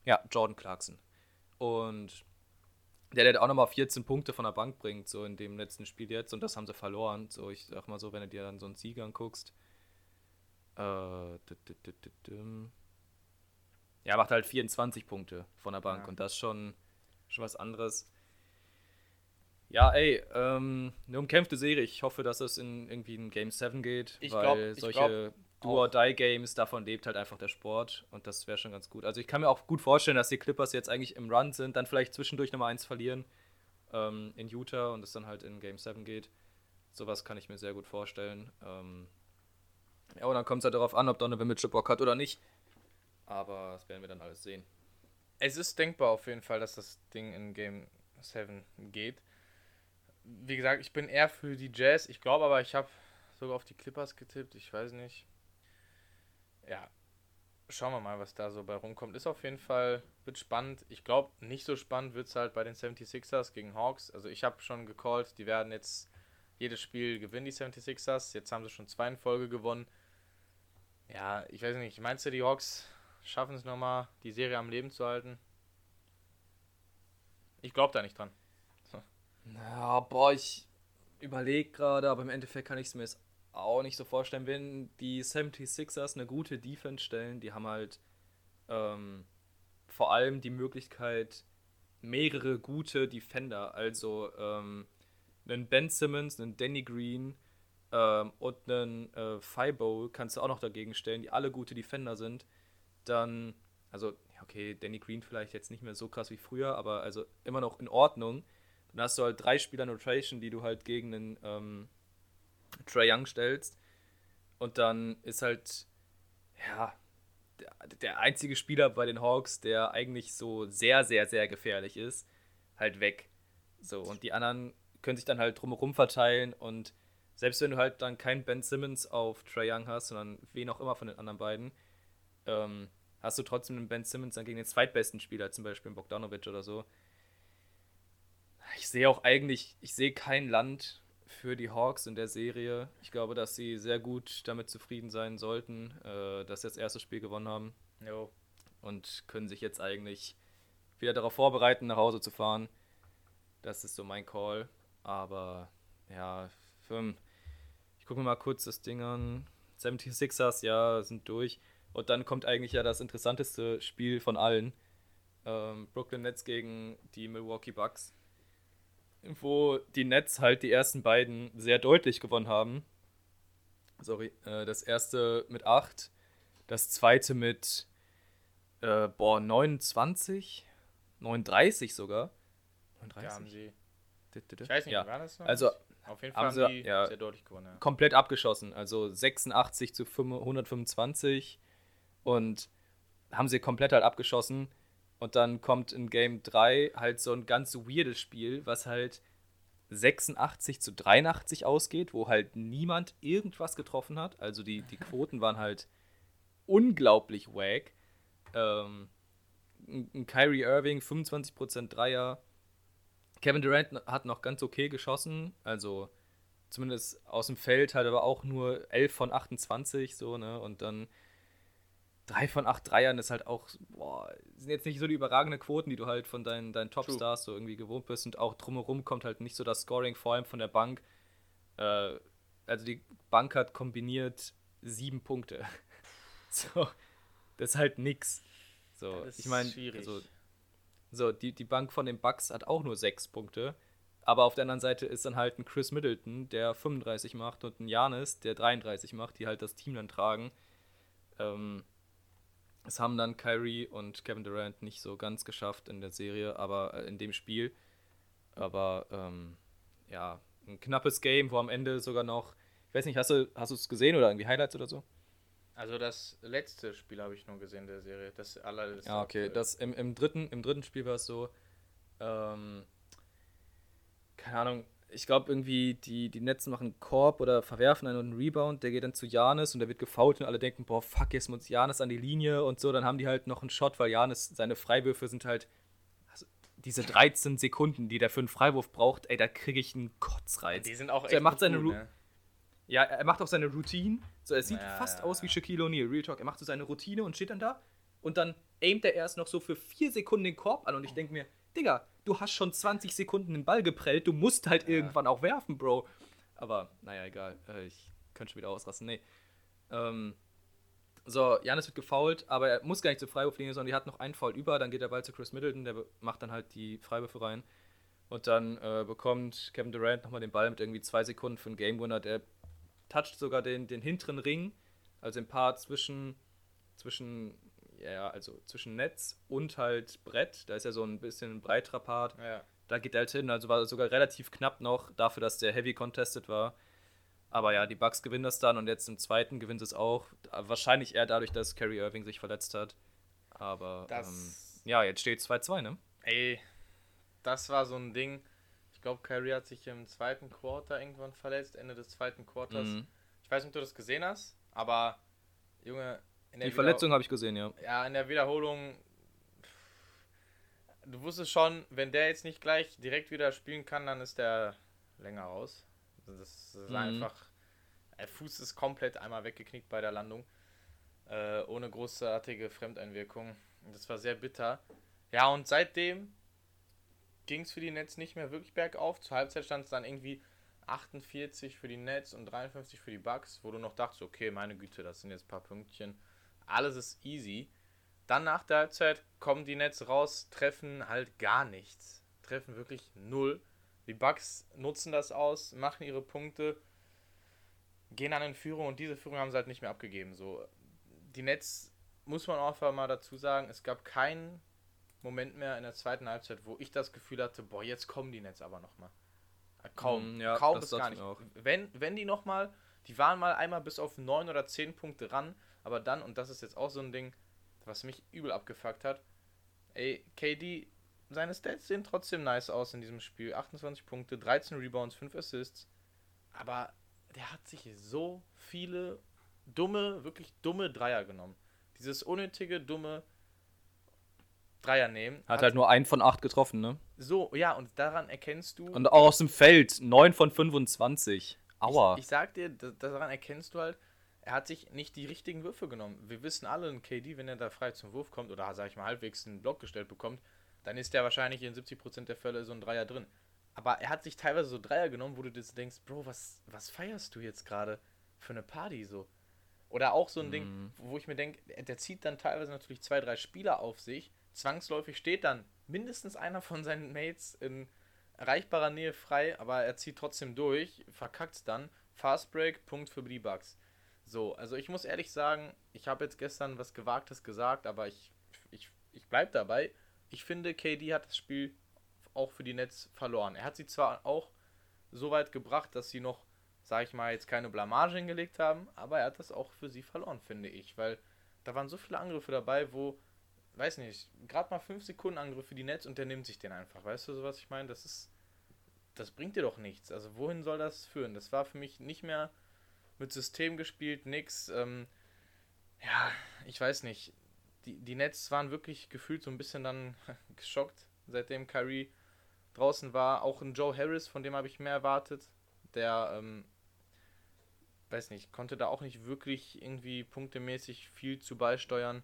Ja, Jordan Clarkson. Und der, der auch nochmal 14 Punkte von der Bank bringt, so in dem letzten Spiel jetzt, und das haben sie verloren. So, ich sag mal so, wenn du dir dann so einen Sieger anguckst. Äh. Ja, macht halt 24 Punkte von der Bank Ja. und das schon, schon was anderes. Ja, ey, ähm, eine umkämpfte Serie. Ich hoffe, dass es in irgendwie in Game 7 geht, Ich weil glaub- solche Do-or-Die-Games, davon lebt halt einfach der Sport und das wäre schon ganz gut. Also ich kann mir auch gut vorstellen, dass die Clippers jetzt eigentlich im Run sind, dann vielleicht zwischendurch nochmal eins verlieren ähm, in Utah und es dann halt in Game 7 geht. Sowas kann ich mir sehr gut vorstellen. Ähm, ja, und dann kommt es halt darauf an, ob Donovan Mitchell Bock hat oder nicht. Aber das werden wir dann alles sehen. Es ist denkbar auf jeden Fall, dass das Ding in Game 7 geht. Wie gesagt, ich bin eher für die Jazz. Ich glaube aber, ich habe sogar auf die Clippers getippt. Ich weiß nicht. Ja, schauen wir mal, was da so bei rumkommt. Ist auf jeden Fall, wird spannend. Ich glaube, nicht so spannend wird es halt bei den 76ers gegen Hawks. Also ich habe schon gecallt, die werden jetzt jedes Spiel gewinnen, die 76ers. Jetzt haben sie schon zwei in Folge gewonnen. Ja, ich weiß nicht. Meinst du, die Hawks schaffen es nochmal, die Serie am Leben zu halten? Ich glaube da nicht dran. Ja, boah, ich überlege gerade, aber im Endeffekt kann ich es mir jetzt auch nicht so vorstellen. Wenn die 76ers eine gute Defense stellen, die haben halt ähm, vor allem die Möglichkeit, mehrere gute Defender, also ähm, einen Ben Simmons, einen Danny Green ähm, und einen äh, Fibo kannst du auch noch dagegen stellen, die alle gute Defender sind. Dann, also, okay, Danny Green vielleicht jetzt nicht mehr so krass wie früher, aber also immer noch in Ordnung. Dann hast du halt drei Spieler in Rotation, die du halt gegen einen Trae Young stellst. Und dann ist halt, ja, der, der einzige Spieler bei den Hawks, der eigentlich so sehr, sehr, sehr gefährlich ist, halt weg. So, und die anderen können sich dann halt drumherum verteilen und selbst wenn du halt dann keinen Ben Simmons auf Trae Young hast, sondern wen auch immer von den anderen beiden, ähm, hast du trotzdem einen Ben Simmons dann gegen den zweitbesten Spieler, zum Beispiel Bogdanovic oder so. Ich sehe auch eigentlich, ich sehe kein Land für die Hawks in der Serie. Ich glaube, dass sie sehr gut damit zufrieden sein sollten, äh, dass sie das erste Spiel gewonnen haben Jo. und können sich jetzt eigentlich wieder darauf vorbereiten, nach Hause zu fahren. Das ist so mein Call. Aber ja, für, ich gucke mir mal kurz das Ding an. 76ers, ja, sind durch. Und dann kommt eigentlich ja das interessanteste Spiel von allen. Ähm, Brooklyn Nets gegen die Milwaukee Bucks. Wo die Nets halt die ersten beiden sehr deutlich gewonnen haben. Sorry, äh, das erste mit 8, das zweite mit äh, boah, 29, 39 sogar. Da 39? haben sie. Ich weiß nicht, ja. war das noch? Also Auf jeden Fall haben haben, sie- ja. sehr deutlich gewonnen. Ja. komplett abgeschossen. Also 86 zu 5 125 und haben sie komplett halt abgeschossen. Und dann kommt in Game 3 halt so ein ganz weirdes Spiel, was halt 86 zu 83 ausgeht, wo halt niemand irgendwas getroffen hat. Also die, die Quoten waren halt unglaublich wack. Ähm, Kyrie Irving 25% Dreier. Kevin Durant hat noch ganz okay geschossen, also zumindest aus dem Feld halt aber auch nur 11 von 28 so, ne? Und dann 3 von 8 Dreiern ist halt auch, boah, sind jetzt nicht so die überragenden Quoten, die du halt von deinen, deinen Topstars so irgendwie gewohnt bist. Und auch drumherum kommt halt nicht so das Scoring, vor allem von der Bank. Äh, also die Bank hat kombiniert sieben Punkte. so, das ist halt nix. So, Das ich meine, ist schwierig. also, so, die, die Bank von den Bucks hat auch nur sechs Punkte. Aber auf der anderen Seite ist dann halt ein Chris Middleton, der 35 macht, und ein Janis, der 33 macht, die halt das Team dann tragen. Ähm, es haben dann Kyrie und Kevin Durant nicht so ganz geschafft in der Serie, aber äh, in dem Spiel. Aber ähm, ja, ein knappes Game, wo am Ende sogar noch, ich weiß nicht, hast du es gesehen oder irgendwie Highlights oder so? Also das letzte Spiel habe ich nur gesehen der Serie. Das allerletzte. Ja, okay. aktuell. Das im, im, dritten, Im dritten Spiel war es so, ähm, keine Ahnung, ich glaube irgendwie, die, die Nets machen einen Korb oder verwerfen einen Rebound, der geht dann zu Janis und der wird gefoult und alle denken, boah, fuck, jetzt muss Janis an die Linie und so, dann haben die halt noch einen Shot, weil Janis, seine Freiwürfe sind halt, also diese 13 Sekunden, die der für einen Freiwurf braucht, ey, da kriege ich einen Kotzreiz. Die sind auch echt er macht gut, seine Ru- ne? Ja, er macht auch seine Routine. So, er sieht Ja, fast ja, aus wie. Shaquille O'Neal, Real Talk. Er macht so seine Routine und steht dann da und dann aimt er erst noch so für vier Sekunden den Korb an und ich denke mir, Digga, du hast schon 20 Sekunden den Ball geprellt, du musst halt irgendwann auch werfen, Bro. Aber, naja, egal. Äh, Ich könnte schon wieder ausrasten. Nee. Ähm, so, Janis wird gefoult, aber er muss gar nicht zur Freiwurflinie, sondern die hat noch einen Foul über, dann geht der Ball zu Chris Middleton, der macht dann halt die Freiwürfe rein. Und dann äh, bekommt Kevin Durant nochmal den Ball mit irgendwie zwei Sekunden für einen Game Winner. Der toucht sogar den, den hinteren Ring, also den Part zwischen, zwischen, ja, also zwischen Netz und halt Brett. Da ist ja so ein bisschen ein breiterer Part. Ja. Da geht er halt hin, also war sogar relativ knapp noch, dafür, dass der Heavy contested war. Aber ja, die Bucks gewinnen das dann und jetzt im zweiten gewinnt es auch. Wahrscheinlich eher dadurch, dass Kyrie Irving sich verletzt hat. Aber Das- ähm, ja, jetzt steht 2-2, ne? Ey, das war so ein Ding. Ich glaube, Kyrie hat sich im zweiten Quarter irgendwann verletzt, Ende des zweiten Quarters. Mhm. Ich weiß nicht, ob du das gesehen hast, aber Junge, Die Verletzung habe ich gesehen, ja. Ja, in der Wiederholung du wusstest schon, wenn der jetzt nicht gleich direkt wieder spielen kann, dann ist der länger raus. Das ist Mhm. einfach der Fuß ist komplett einmal weggeknickt bei der Landung. Äh, ohne großartige Fremdeinwirkung. Das war sehr bitter. Ja, und seitdem ging es für die Nets nicht mehr wirklich bergauf. Zur Halbzeit stand es dann irgendwie 48 für die Nets und 53 für die Bucks, wo du noch dachtest, okay, meine Güte, das sind jetzt ein paar Pünktchen. Alles ist easy. Dann nach der Halbzeit kommen die Nets raus, treffen halt gar nichts. Treffen wirklich null. Die Bucks nutzen das aus, machen ihre Punkte, gehen dann in Führung und diese Führung haben sie halt nicht mehr abgegeben. So, die Nets, muss man auch mal dazu sagen, es gab keinen Moment mehr in der zweiten Halbzeit, wo ich das Gefühl hatte, boah, jetzt kommen die Nets aber nochmal. Kaum, Mm, ja, kaum das bis gar ich nicht. Wenn, wenn die nochmal, die waren mal einmal bis auf 9 oder 10 Punkte ran, aber dann, und das ist jetzt auch so ein Ding, was mich übel abgefuckt hat, ey, KD, seine Stats sehen trotzdem nice aus in diesem Spiel. 28 Punkte, 13 Rebounds, 5 Assists, aber der hat sich so viele dumme, wirklich dumme Dreier genommen. Dieses unnötige, dumme Dreier nehmen. Hat halt nur einen von acht getroffen, ne? so, ja, und daran erkennst du. Und auch aus dem Feld, 9 von 25. Aua. Ich, ich sag dir, da- daran erkennst du halt, er hat sich nicht die richtigen Würfe genommen. Wir wissen alle, ein KD, wenn er da frei zum Wurf kommt oder, sag ich mal, halbwegs einen Block gestellt bekommt, dann ist der wahrscheinlich in 70% der Fälle so ein Dreier drin. Aber er hat sich teilweise so Dreier genommen, wo du dir denkst, Bro, was, was feierst du jetzt gerade für eine Party so? Oder auch so ein Ding, wo ich mir denke, der, zieht dann teilweise natürlich zwei, drei Spieler auf sich. Zwangsläufig steht dann mindestens einer von seinen Mates in erreichbarer Nähe frei, aber er zieht trotzdem durch, verkackt's dann. Fast Break, Punkt für die Bugs. So, also ich muss ehrlich sagen, ich habe jetzt gestern was Gewagtes gesagt, aber ich, ich, ich bleib dabei. ich finde, KD hat das Spiel auch für die Nets verloren. Er hat sie zwar auch so weit gebracht, dass sie noch, sag ich mal, jetzt keine Blamage hingelegt haben, aber er hat das auch für sie verloren, finde ich, weil da waren so viele Angriffe dabei, wo, weiß nicht, gerade mal 5 Sekunden Angriff für die Nets und der nimmt sich den einfach. Weißt du, so was ich meine? Das ist, das bringt dir doch nichts. Also wohin soll das führen? Das war für mich nicht mehr mit System gespielt, nix. Ähm, ja, ich weiß nicht. Die, die Nets waren wirklich gefühlt so ein bisschen dann geschockt, seitdem Kyrie draußen war. Auch ein Joe Harris, von dem habe ich mehr erwartet. Der, ähm, weiß nicht, konnte da auch nicht wirklich irgendwie punktemäßig viel zu beisteuern.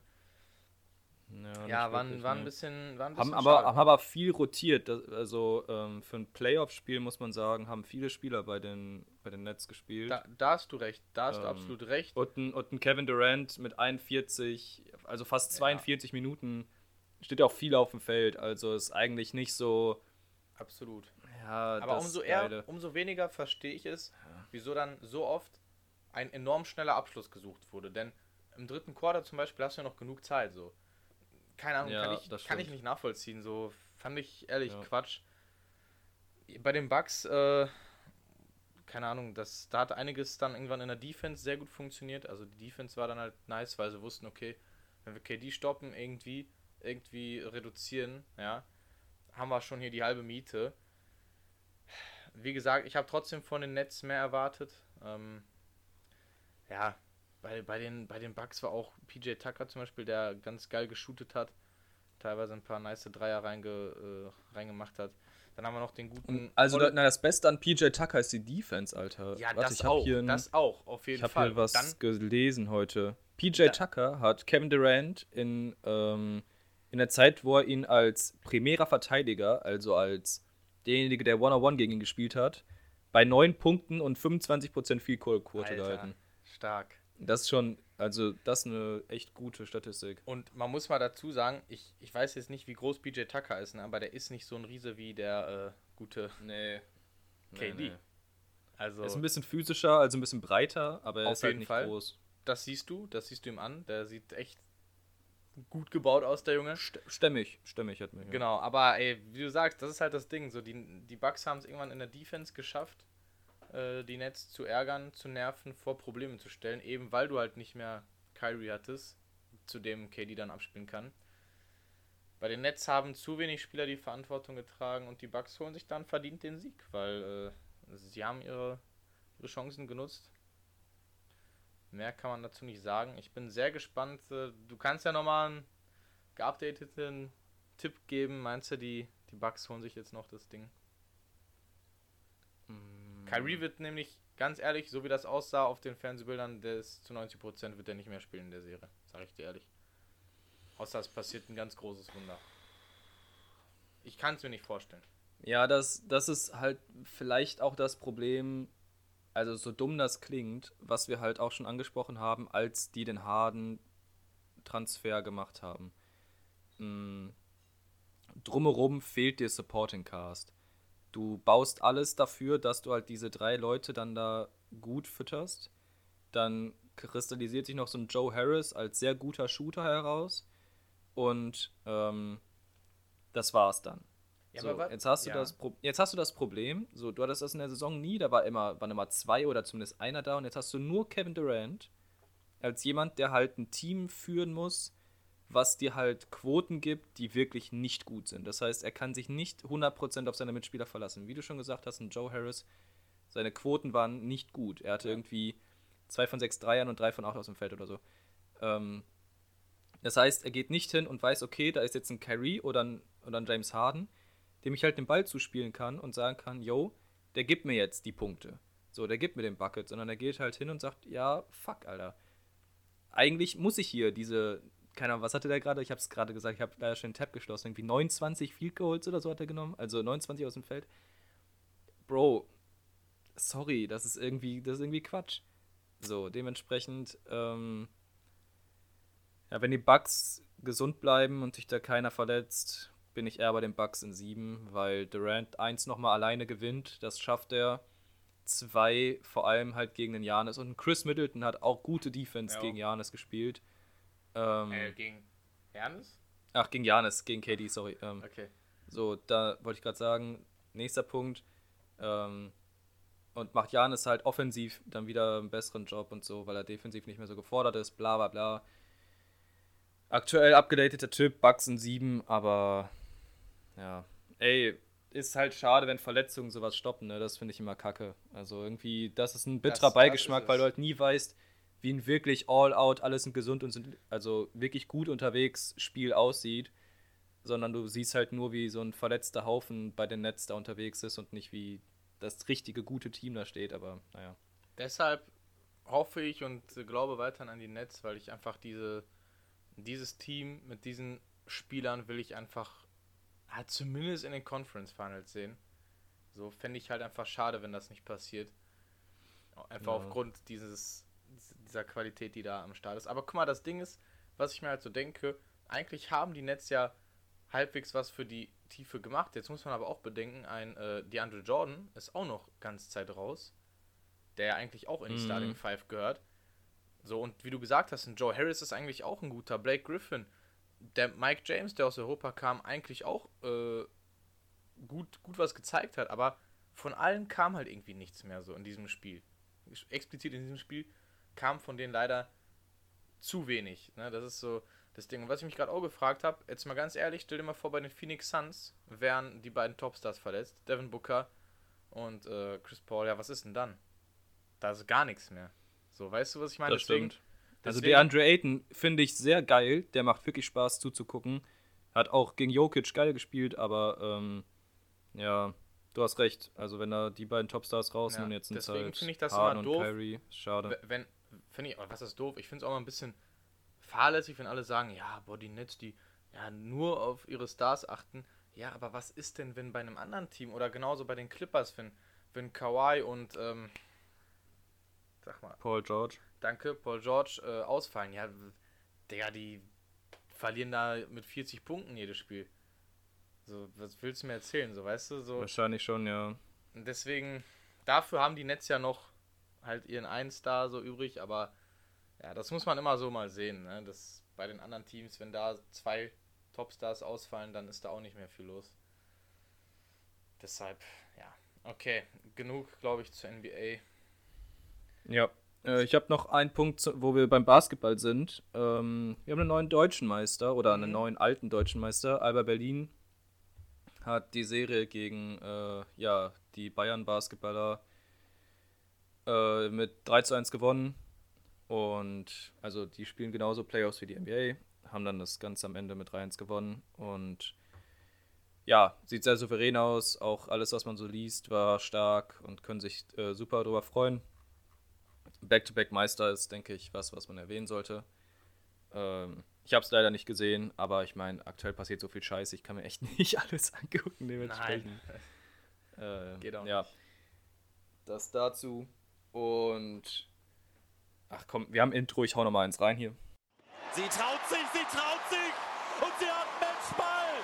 Ja, Ja, waren, wirklich, waren, ein bisschen, waren ein Haben bisschen aber, schade. haben aber viel rotiert. Das, also ähm, für ein Playoff-Spiel muss man sagen, haben viele Spieler bei den, bei den Nets gespielt. Da, da hast du recht, da hast du Ähm, absolut recht. Und ein, und ein Kevin Durant mit 41, also fast 42 Minuten, steht auch viel auf dem Feld. Also ist eigentlich nicht so. Absolut. Ja, Aber umso eher, umso weniger verstehe ich es, wieso dann so oft ein enorm schneller Abschluss gesucht wurde. Denn im dritten Quarter zum Beispiel hast du ja noch genug Zeit. So. Keine Ahnung, Ja, kann, ich, das kann ich nicht nachvollziehen. So fand ich ehrlich Ja. Quatsch. Bei den Bucks, äh, keine Ahnung, das, da hat einiges dann irgendwann in der Defense sehr gut funktioniert. Also die Defense war dann halt nice, weil sie wussten, okay, wenn wir KD stoppen, irgendwie, irgendwie reduzieren, ja, haben wir schon hier die halbe Miete. Wie gesagt, ich habe trotzdem von den Nets mehr erwartet. Ähm, ja, bei, bei, den, bei den Bucks war auch PJ Tucker zum Beispiel, der ganz geil geshootet hat. Teilweise ein paar nice Dreier reinge, äh, reingemacht hat. Dann haben wir noch den guten. Also da, na, das Beste an PJ Tucker ist die Defense, Alter. ja, Warte, das ich auch. Hier ein, das auch, auf jeden ich habe Fall. hier was Dann, gelesen heute. PJ Da- Tucker hat Kevin Durant in, ähm, in der Zeit, wo er ihn als primärer Verteidiger, also als derjenige, der One-on-One gegen ihn gespielt hat, bei 9 Punkten und 25% Field Goal Quote gehalten. stark. Das ist schon, also das ist eine echt gute Statistik. Und man muss mal dazu sagen, ich, ich weiß jetzt nicht, wie groß PJ Tucker ist, ne, aber der ist nicht so ein Riese wie der äh, gute Nee. KD. Also, Er ist ein bisschen physischer, also ein bisschen breiter, aber er Auf ist halt jeden nicht Fall. groß. das siehst du, das siehst du ihm an. Der sieht echt gut gebaut aus, der Junge. St- Stämmig, stämmig hat man hier. Genau, aber ey, wie du sagst, das ist halt das Ding. So, die, die Bucks haben es irgendwann in der Defense geschafft, äh, die Nets zu ärgern, zu nerven, vor Probleme zu stellen, eben weil du halt nicht mehr Kyrie hattest, zu dem KD dann abspielen kann. Bei den Nets haben zu wenig Spieler die Verantwortung getragen und die Bucks holen sich dann verdient den Sieg, weil äh, sie haben ihre, ihre Chancen genutzt. Mehr kann man dazu nicht sagen. Ich bin sehr gespannt. Äh, du kannst ja nochmal einen geupdateten Tipp geben. Meinst du, die, die Bucks holen sich jetzt noch das Ding? Kyrie wird nämlich, ganz ehrlich, so wie das aussah auf den Fernsehbildern, der ist zu 90% wird er nicht mehr spielen in der Serie. Sag ich dir ehrlich. Außer es passiert ein ganz großes Wunder. Ich kann es mir nicht vorstellen. Ja, das, das ist halt vielleicht auch das Problem, also so dumm das klingt, was wir halt auch schon angesprochen haben, als die den Harden Transfer gemacht haben. Mm, Drumherum fehlt dir Supporting Cast. Du baust alles dafür, dass du halt diese drei Leute dann da gut fütterst. Dann kristallisiert sich noch so ein Joe Harris als sehr guter Shooter heraus. Und ähm, das war's dann. Ja, so, aber wa- jetzt, hast du ja. das Pro jetzt hast du das Problem, so, du hattest das in der Saison nie, da war immer, waren immer zwei oder zumindest einer da und jetzt hast du nur Kevin Durant als jemand, der halt ein Team führen muss, was dir halt Quoten gibt, die wirklich nicht gut sind. Das heißt, er kann sich nicht 100% auf seine Mitspieler verlassen. Wie du schon gesagt hast, ein Joe Harris, seine Quoten waren nicht gut. Er hatte irgendwie zwei von sechs Dreiern und drei von acht aus dem Feld oder so. Ähm, das heißt, er geht nicht hin und weiß, okay, da ist jetzt ein Kyrie oder ein, oder ein James Harden, dem ich halt den Ball zuspielen kann und sagen kann, yo, der gibt mir jetzt die Punkte. So, der gibt mir den Bucket, sondern er geht halt hin und sagt, ja, fuck, Alter. Eigentlich muss ich hier diese, keine Ahnung, was hatte der gerade? Ich habe es gerade gesagt, ich habe leider schon den Tab geschlossen. Irgendwie 29 Field Goals oder so hat er genommen, also 29 aus dem Feld. Bro, sorry, das ist irgendwie, das ist irgendwie Quatsch. So, dementsprechend, ähm, ja, wenn die Bugs gesund bleiben und sich da keiner verletzt, bin ich eher bei den Bugs in 7, weil Durant 1 nochmal alleine gewinnt, das schafft er. Zwei, vor allem halt gegen den Janis. Und Chris Middleton hat auch gute Defense Ja. gegen Janis gespielt. Ähm, Äh, gegen Ernst? Ach, gegen Janis, gegen KD, sorry. Ähm, Okay. So, da wollte ich gerade sagen, nächster Punkt. Ähm, und macht Janis halt offensiv dann wieder einen besseren Job und so, weil er defensiv nicht mehr so gefordert ist, bla bla bla. Aktuell abgedateter Typ, Bucks in 7, aber ja. Ey, ist halt schade, wenn Verletzungen sowas stoppen, ne? Das finde ich immer kacke. Also irgendwie, das ist ein bitterer das Beigeschmack, ist weil du halt nie weißt, ein wirklich all out, alles sind gesund und sind also wirklich gut unterwegs Spiel aussieht sondern du siehst halt nur, wie so ein verletzter Haufen bei den Nets da unterwegs ist und nicht wie das richtige, gute Team da steht, aber naja. Deshalb hoffe ich und glaube weiterhin an die Nets, weil ich einfach diese, dieses Team mit diesen Spielern will ich einfach ah, zumindest in den Conference Finals sehen. So fände ich halt einfach schade, wenn das nicht passiert. Einfach Ja. aufgrund dieses, dieser Qualität, die da am Start ist. Aber guck mal, das Ding ist, was ich mir halt so denke, eigentlich haben die Nets ja halbwegs was für die Tiefe gemacht. Jetzt muss man aber auch bedenken, ein äh, DeAndre Jordan ist auch noch ganz Zeit raus, der ja eigentlich auch in die Mhm. Starting Five gehört. So, und wie du gesagt hast, ein Joe Harris ist eigentlich auch ein guter. Blake Griffin, der Mike James, der aus Europa kam, eigentlich auch äh, gut, gut was gezeigt hat, aber von allen kam halt irgendwie nichts mehr so in diesem Spiel. Explizit in diesem Spiel kam von denen leider zu wenig. Ne? Das ist so das Ding. Und was ich mich gerade auch gefragt habe, jetzt mal ganz ehrlich, stell dir mal vor, bei den Phoenix Suns wären die beiden Topstars verletzt, Devin Booker und äh, Chris Paul. Ja, was ist denn dann? Da ist gar nichts mehr. So, weißt du, was ich meine? das stimmt. Also deswegen- der Andre Ayton finde ich sehr geil, der macht wirklich Spaß zuzugucken. Hat auch gegen Jokic geil gespielt, aber ähm, ja, du hast recht. Also wenn da die beiden Topstars raus Ja, und jetzt sind es deswegen halt finde ich das Harden immer doof. Kyrie, schade. Wenn, finde ich, was ist doof? Ich finde es auch mal ein bisschen fahrlässig, wenn alle sagen, ja, boah, die Nets, die ja nur auf ihre Stars achten. Ja, aber was ist denn, wenn bei einem anderen Team oder genauso bei den Clippers, wenn, wenn Kawhi und, ähm, sag mal, Paul George. danke, Paul George äh, ausfallen? Ja, Digga, die verlieren da mit 40 Punkten jedes Spiel. So, was willst du mir erzählen, so, weißt du, so. Wahrscheinlich schon, ja. Deswegen, dafür haben die Nets ja noch halt ihren einen Star so übrig, aber ja, das muss man immer so mal sehen. Ne? Das bei den anderen Teams, wenn da zwei Topstars ausfallen, dann ist da auch nicht mehr viel los. Deshalb, ja, okay, genug, glaube ich, zur NBA. Ja. Äh, ich habe noch einen Punkt, wo wir beim Basketball sind. Ähm, wir haben einen neuen deutschen Meister oder einen Mhm. neuen alten deutschen Meister. Alba Berlin hat die Serie gegen äh, ja, die Bayern-Basketballer äh, mit 3 zu 1 gewonnen. Und also die spielen genauso Playoffs wie die NBA, haben dann das Ganze am Ende mit 3-1 gewonnen. Und ja, sieht sehr souverän aus. Auch alles, was man so liest, war stark und können sich äh, super darüber freuen. Back-to-Back-Meister ist, denke ich, was, was man erwähnen sollte. Ähm, ich habe es leider nicht gesehen, aber ich meine, aktuell passiert so viel Scheiß, ich kann mir echt nicht alles angucken dementsprechend. Äh, Geht auch ja. Das dazu. Und ach komm, wir haben Intro, ich hau noch mal eins rein hier. Sie traut sich, sie traut sich und sie hat Matchball.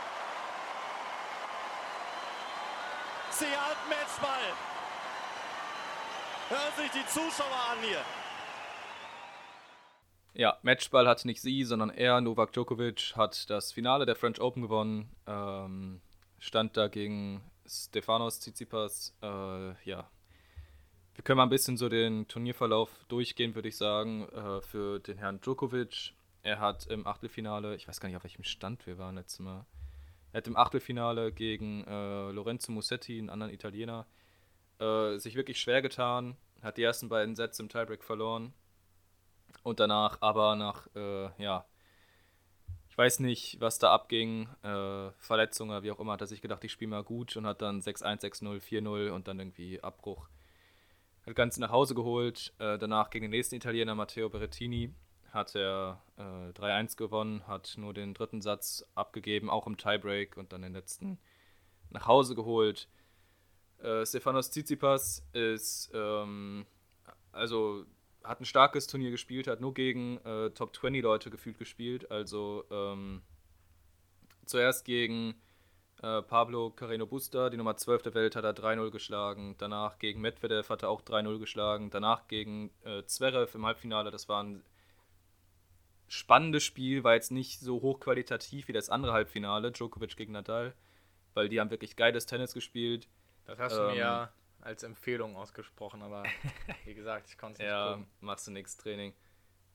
Sie hat Matchball. Hören sich die Zuschauer an hier. Ja, Matchball hat nicht sie, sondern er, Novak Djokovic, hat das Finale der French Open gewonnen. Ähm, stand da gegen Stefanos Tsitsipas. Äh, ja, wir können mal ein bisschen so den Turnierverlauf durchgehen, würde ich sagen, äh, für den Herrn Djokovic. Er hat im Achtelfinale, ich weiß gar nicht, auf welchem Stand wir waren letztes Mal, er hat im Achtelfinale gegen äh, Lorenzo Musetti, einen anderen Italiener, äh, sich wirklich schwer getan, hat die ersten beiden Sätze im Tiebreak verloren. Und danach aber nach, äh, ja, ich weiß nicht, was da abging, äh, Verletzungen wie auch immer, hat er sich gedacht, ich spiele mal gut und hat dann 6-1, 6-0, 4-0 und dann irgendwie Abbruch. Hat Ganze nach Hause geholt. Äh, danach gegen den nächsten Italiener, Matteo Berrettini, hat er äh, 3-1 gewonnen, hat nur den dritten Satz abgegeben, auch im Tiebreak und dann den letzten nach Hause geholt. Äh, Stefanos Tsitsipas ist, ähm, also hat ein starkes Turnier gespielt, hat nur gegen äh, Top 20 Leute gefühlt gespielt. Also ähm, zuerst gegen äh, Pablo Carreno Busta, die Nummer 12 der Welt, hat er 3-0 geschlagen. Danach gegen Medvedev hat er auch 3-0 geschlagen. Danach gegen äh, Zverev im Halbfinale, das war ein spannendes Spiel, war jetzt nicht so hochqualitativ wie das andere Halbfinale, Djokovic gegen Nadal, weil die haben wirklich geiles Tennis gespielt. Das hast du mir ja als Empfehlung ausgesprochen, aber wie gesagt, ich konnte es nicht Ja, gucken. machst du nichts Training.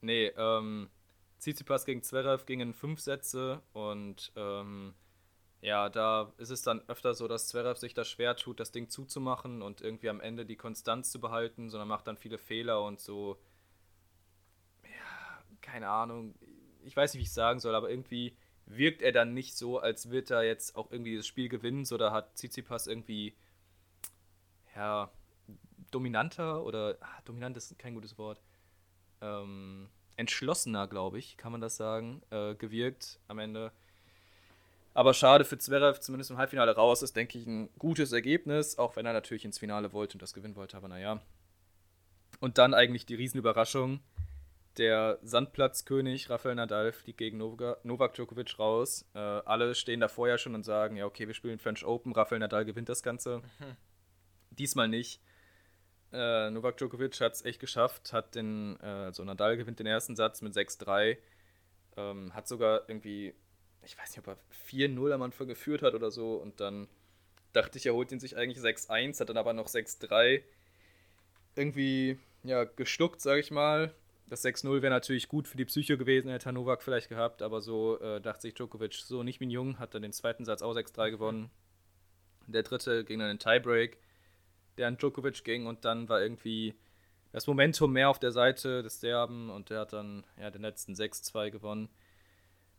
Nee, ähm, Tsitsipas gegen Zverev gingen fünf Sätze und ähm, ja, da ist es dann öfter so, dass Zverev sich da schwer tut, das Ding zuzumachen und irgendwie am Ende die Konstanz zu behalten, sondern macht dann viele Fehler und so, ja, keine Ahnung, ich weiß nicht, wie ich sagen soll, aber irgendwie wirkt er dann nicht so, als wird er jetzt auch irgendwie das Spiel gewinnen, so da hat Tsitsipas irgendwie, ja, dominanter oder, ah, dominant ist kein gutes Wort, ähm, entschlossener, glaube ich, kann man das sagen, äh, gewirkt am Ende. Aber schade für Zverev, zumindest im Halbfinale raus, ist, denke ich, ein gutes Ergebnis, auch wenn er natürlich ins Finale wollte und das gewinnen wollte, aber naja. Und dann eigentlich die Riesenüberraschung. Der Sandplatzkönig Rafael Nadal fliegt gegen Novak, Djokovic raus. Äh, alle stehen da vorher schon und sagen, ja, okay, wir spielen French Open, Rafael Nadal gewinnt das Ganze. Diesmal nicht. Äh, Novak Djokovic hat es echt geschafft, hat den, äh, also Nadal gewinnt den ersten Satz mit 6-3, ähm, hat sogar irgendwie, ich weiß nicht, ob er 4-0 am Anfang geführt hat oder so und dann dachte ich, er holt ihn sich eigentlich 6-1, hat dann aber noch 6-3 irgendwie, ja, gestuckt, sag ich mal. Das 6-0 wäre natürlich gut für die Psyche gewesen, hätte Herr Novak vielleicht gehabt, aber so äh, dachte sich Djokovic, so nicht wie ein Jung, hat dann den zweiten Satz auch 6-3 gewonnen. Der dritte ging dann in Tiebreak, der an Djokovic ging und dann war irgendwie das Momentum mehr auf der Seite des Serben und der hat dann ja den letzten 6-2 gewonnen.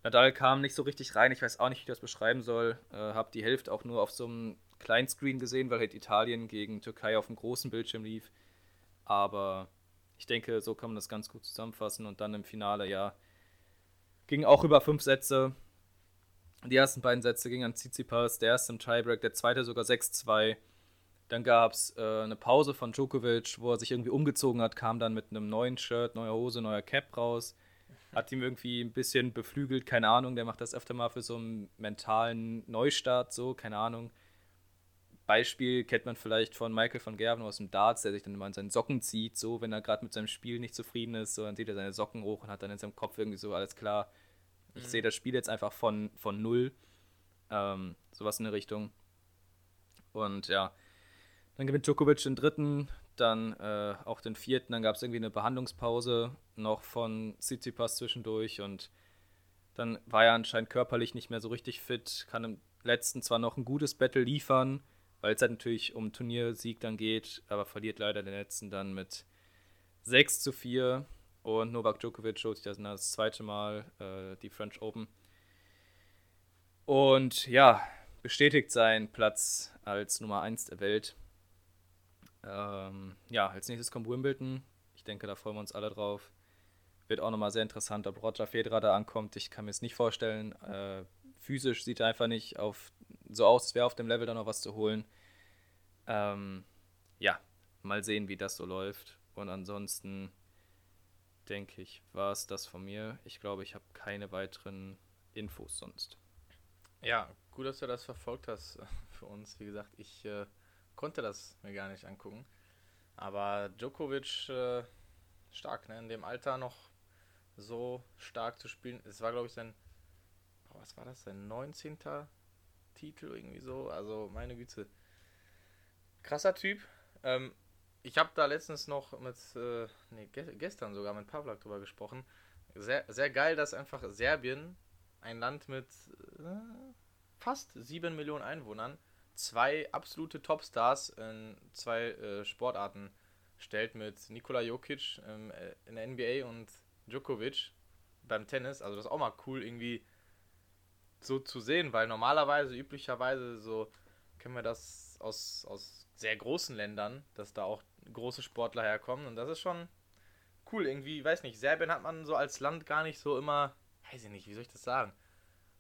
Nadal kam nicht so richtig rein, ich weiß auch nicht, wie ich das beschreiben soll. Äh, hab die Hälfte auch nur auf so einem Kleinscreen gesehen, weil halt Italien gegen Türkei auf dem großen Bildschirm lief. Aber ich denke, so kann man das ganz gut zusammenfassen. Und dann im Finale, ja, ging auch über fünf Sätze. Die ersten beiden Sätze gingen an Tsitsipas, der erste im Tiebreak, der zweite sogar 6-2. Dann gab es äh, eine Pause von Djokovic, wo er sich irgendwie umgezogen hat, kam dann mit einem neuen Shirt, neuer Hose, neuer Cap raus. Hat ihm irgendwie ein bisschen beflügelt, keine Ahnung, der macht das öfter mal für so einen mentalen Neustart, so, keine Ahnung. Beispiel kennt man vielleicht von Michael von Gerben aus dem Darts, der sich dann immer in seinen Socken zieht, so, wenn er gerade mit seinem Spiel nicht zufrieden ist, so, dann zieht er seine Socken hoch und hat dann in seinem Kopf irgendwie so, alles klar, ich sehe das Spiel jetzt einfach von, von null. Ähm, sowas in der Richtung. Und ja, dann gewinnt Djokovic den dritten, dann äh, auch den vierten, dann gab es irgendwie eine Behandlungspause noch von Tsitsipas zwischendurch und dann war er anscheinend körperlich nicht mehr so richtig fit, kann im letzten zwar noch ein gutes Battle liefern, weil es halt natürlich um Turniersieg dann geht, aber verliert leider den letzten dann mit 6 zu 4 und Novak Djokovic holt sich das, das zweite Mal äh, die French Open. Und ja, bestätigt seinen Platz als Nummer 1 der Welt. Ähm, ja, als nächstes kommt Wimbledon. Ich denke, da freuen wir uns alle drauf. Wird auch nochmal sehr interessant, ob Roger Federer da ankommt. Ich kann mir es nicht vorstellen. Äh, physisch sieht er einfach nicht auf, so aus, als wäre auf dem Level da noch was zu holen. Ähm, ja, mal sehen, wie das so läuft. Und ansonsten denke ich, war es das von mir. Ich glaube, ich habe keine weiteren Infos sonst. Ja, gut, dass du das verfolgt hast äh, für uns. Wie gesagt, ich äh, konnte das mir gar nicht angucken. Aber Djokovic äh, stark, ne? In dem Alter noch so stark zu spielen. Es war, glaube ich, sein. Boah, was war das? Sein 19. Titel irgendwie so. Also, meine Güte. Krasser Typ. Ähm, ich habe da letztens noch mit, äh, nee, ge gestern sogar mit Pavlak drüber gesprochen. Sehr, sehr geil, dass einfach Serbien, ein Land mit äh, fast 7 Millionen Einwohnern, zwei absolute Topstars in zwei äh, Sportarten stellt mit Nikola Jokic ähm, äh, in der NBA und Djokovic beim Tennis. Also das ist auch mal cool irgendwie so zu sehen, weil normalerweise, üblicherweise so kennen wir das aus, aus sehr großen Ländern, dass da auch große Sportler herkommen und das ist schon cool irgendwie, weiß nicht, Serbien hat man so als Land gar nicht so immer, weiß ich nicht, wie soll ich das sagen,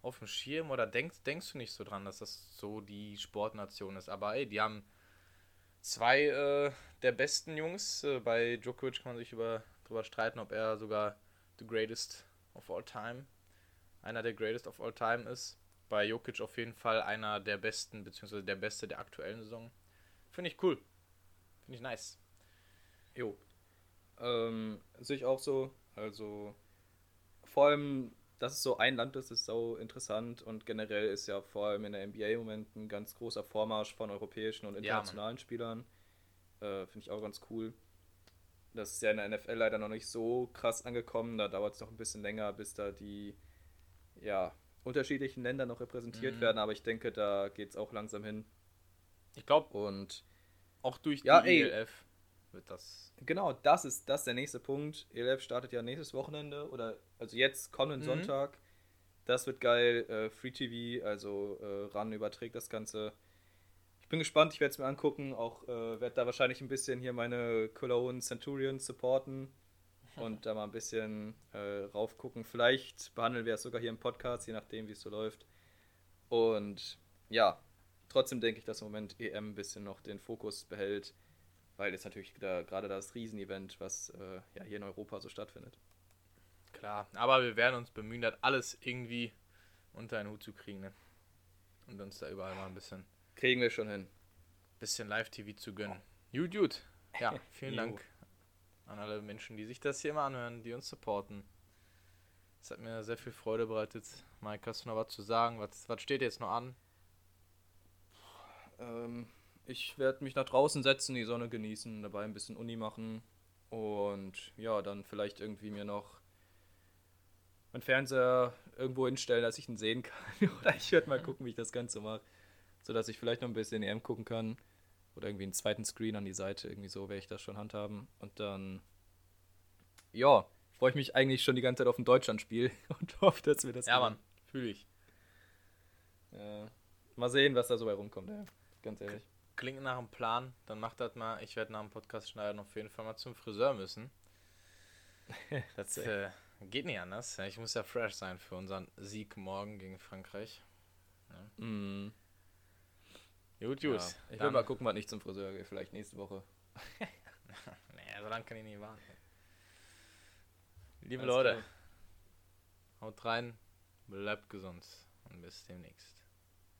auf dem Schirm oder denkst, denkst du nicht so dran, dass das so die Sportnation ist, aber ey, die haben zwei äh, der besten Jungs, äh, bei Djokovic kann man sich über, drüber streiten, ob er sogar the greatest of all time, einer der greatest of all time ist, bei Jokic auf jeden Fall einer der besten, beziehungsweise der beste der aktuellen Saison. Finde ich cool. Finde ich nice. Jo. Ähm, sehe ich auch so. Also vor allem, dass es so ein Land ist, ist so interessant und generell ist ja vor allem in der NBA im Moment ein ganz großer Vormarsch von europäischen und internationalen Spielern. Äh, Finde ich auch ganz cool. Das ist ja in der NFL leider noch nicht so krass angekommen. Da dauert es noch ein bisschen länger, bis da die ja, unterschiedlichen Länder noch repräsentiert Mhm. werden, aber ich denke, da geht es auch langsam hin. Ich glaube, Und auch durch Ja, die ey. ELF wird das. genau, das ist das ist der nächste Punkt. ELF startet ja nächstes Wochenende oder also jetzt kommenden Mhm. Sonntag. Das wird geil. Äh, Free TV, also äh, RAN überträgt das Ganze. Bin gespannt, ich werde es mir angucken. Auch äh, werde da wahrscheinlich ein bisschen hier meine Cologne Centurions supporten und da mal ein bisschen äh, raufgucken. Vielleicht behandeln wir es sogar hier im Podcast, je nachdem, wie es so läuft. Und ja, trotzdem denke ich, dass im Moment EM ein bisschen noch den Fokus behält, weil es natürlich da, gerade das Riesenevent, was äh, ja hier in Europa so stattfindet. Klar, aber wir werden uns bemühen, das alles irgendwie unter einen Hut zu kriegen, ne? Und uns da überall mal ein bisschen, Kriegen wir schon hin. bisschen Live-TV zu gönnen. Gut, gut. Ja, vielen. Dank an alle Menschen, die sich das hier immer anhören, die uns supporten. Es hat mir sehr viel Freude bereitet. Mike, hast du noch was zu sagen? Was, was steht jetzt noch an? Ähm, ich werde mich nach draußen setzen, die Sonne genießen, dabei ein bisschen Uni machen und ja, dann vielleicht irgendwie mir noch meinen Fernseher irgendwo hinstellen, dass ich ihn sehen kann. Oder ich werde mal gucken, wie ich das Ganze mache, sodass ich vielleicht noch ein bisschen EM gucken kann. Oder irgendwie einen zweiten Screen an die Seite, irgendwie so werde ich das schon handhaben. Und dann, ja, freue ich mich eigentlich schon die ganze Zeit auf ein Deutschlandspiel und hoffe, dass wir das Ja. Mann, fühle ich. Ja. Mal sehen, was da so bei rumkommt, ja. ganz ehrlich. Klingt nach einem Plan. Dann macht das mal. Ich werde nach dem Podcast schneiden auf jeden Fall mal zum Friseur müssen. Das äh, geht nicht anders. Ich muss ja fresh sein für unseren Sieg morgen gegen Frankreich. Mm. Gut, gut. Ja, ich will mal gucken, was ich zum Friseur gehe. Vielleicht nächste Woche. Nee, so lange kann ich nicht warten. Liebe Alles Leute, klar. haut rein, bleibt gesund und bis demnächst.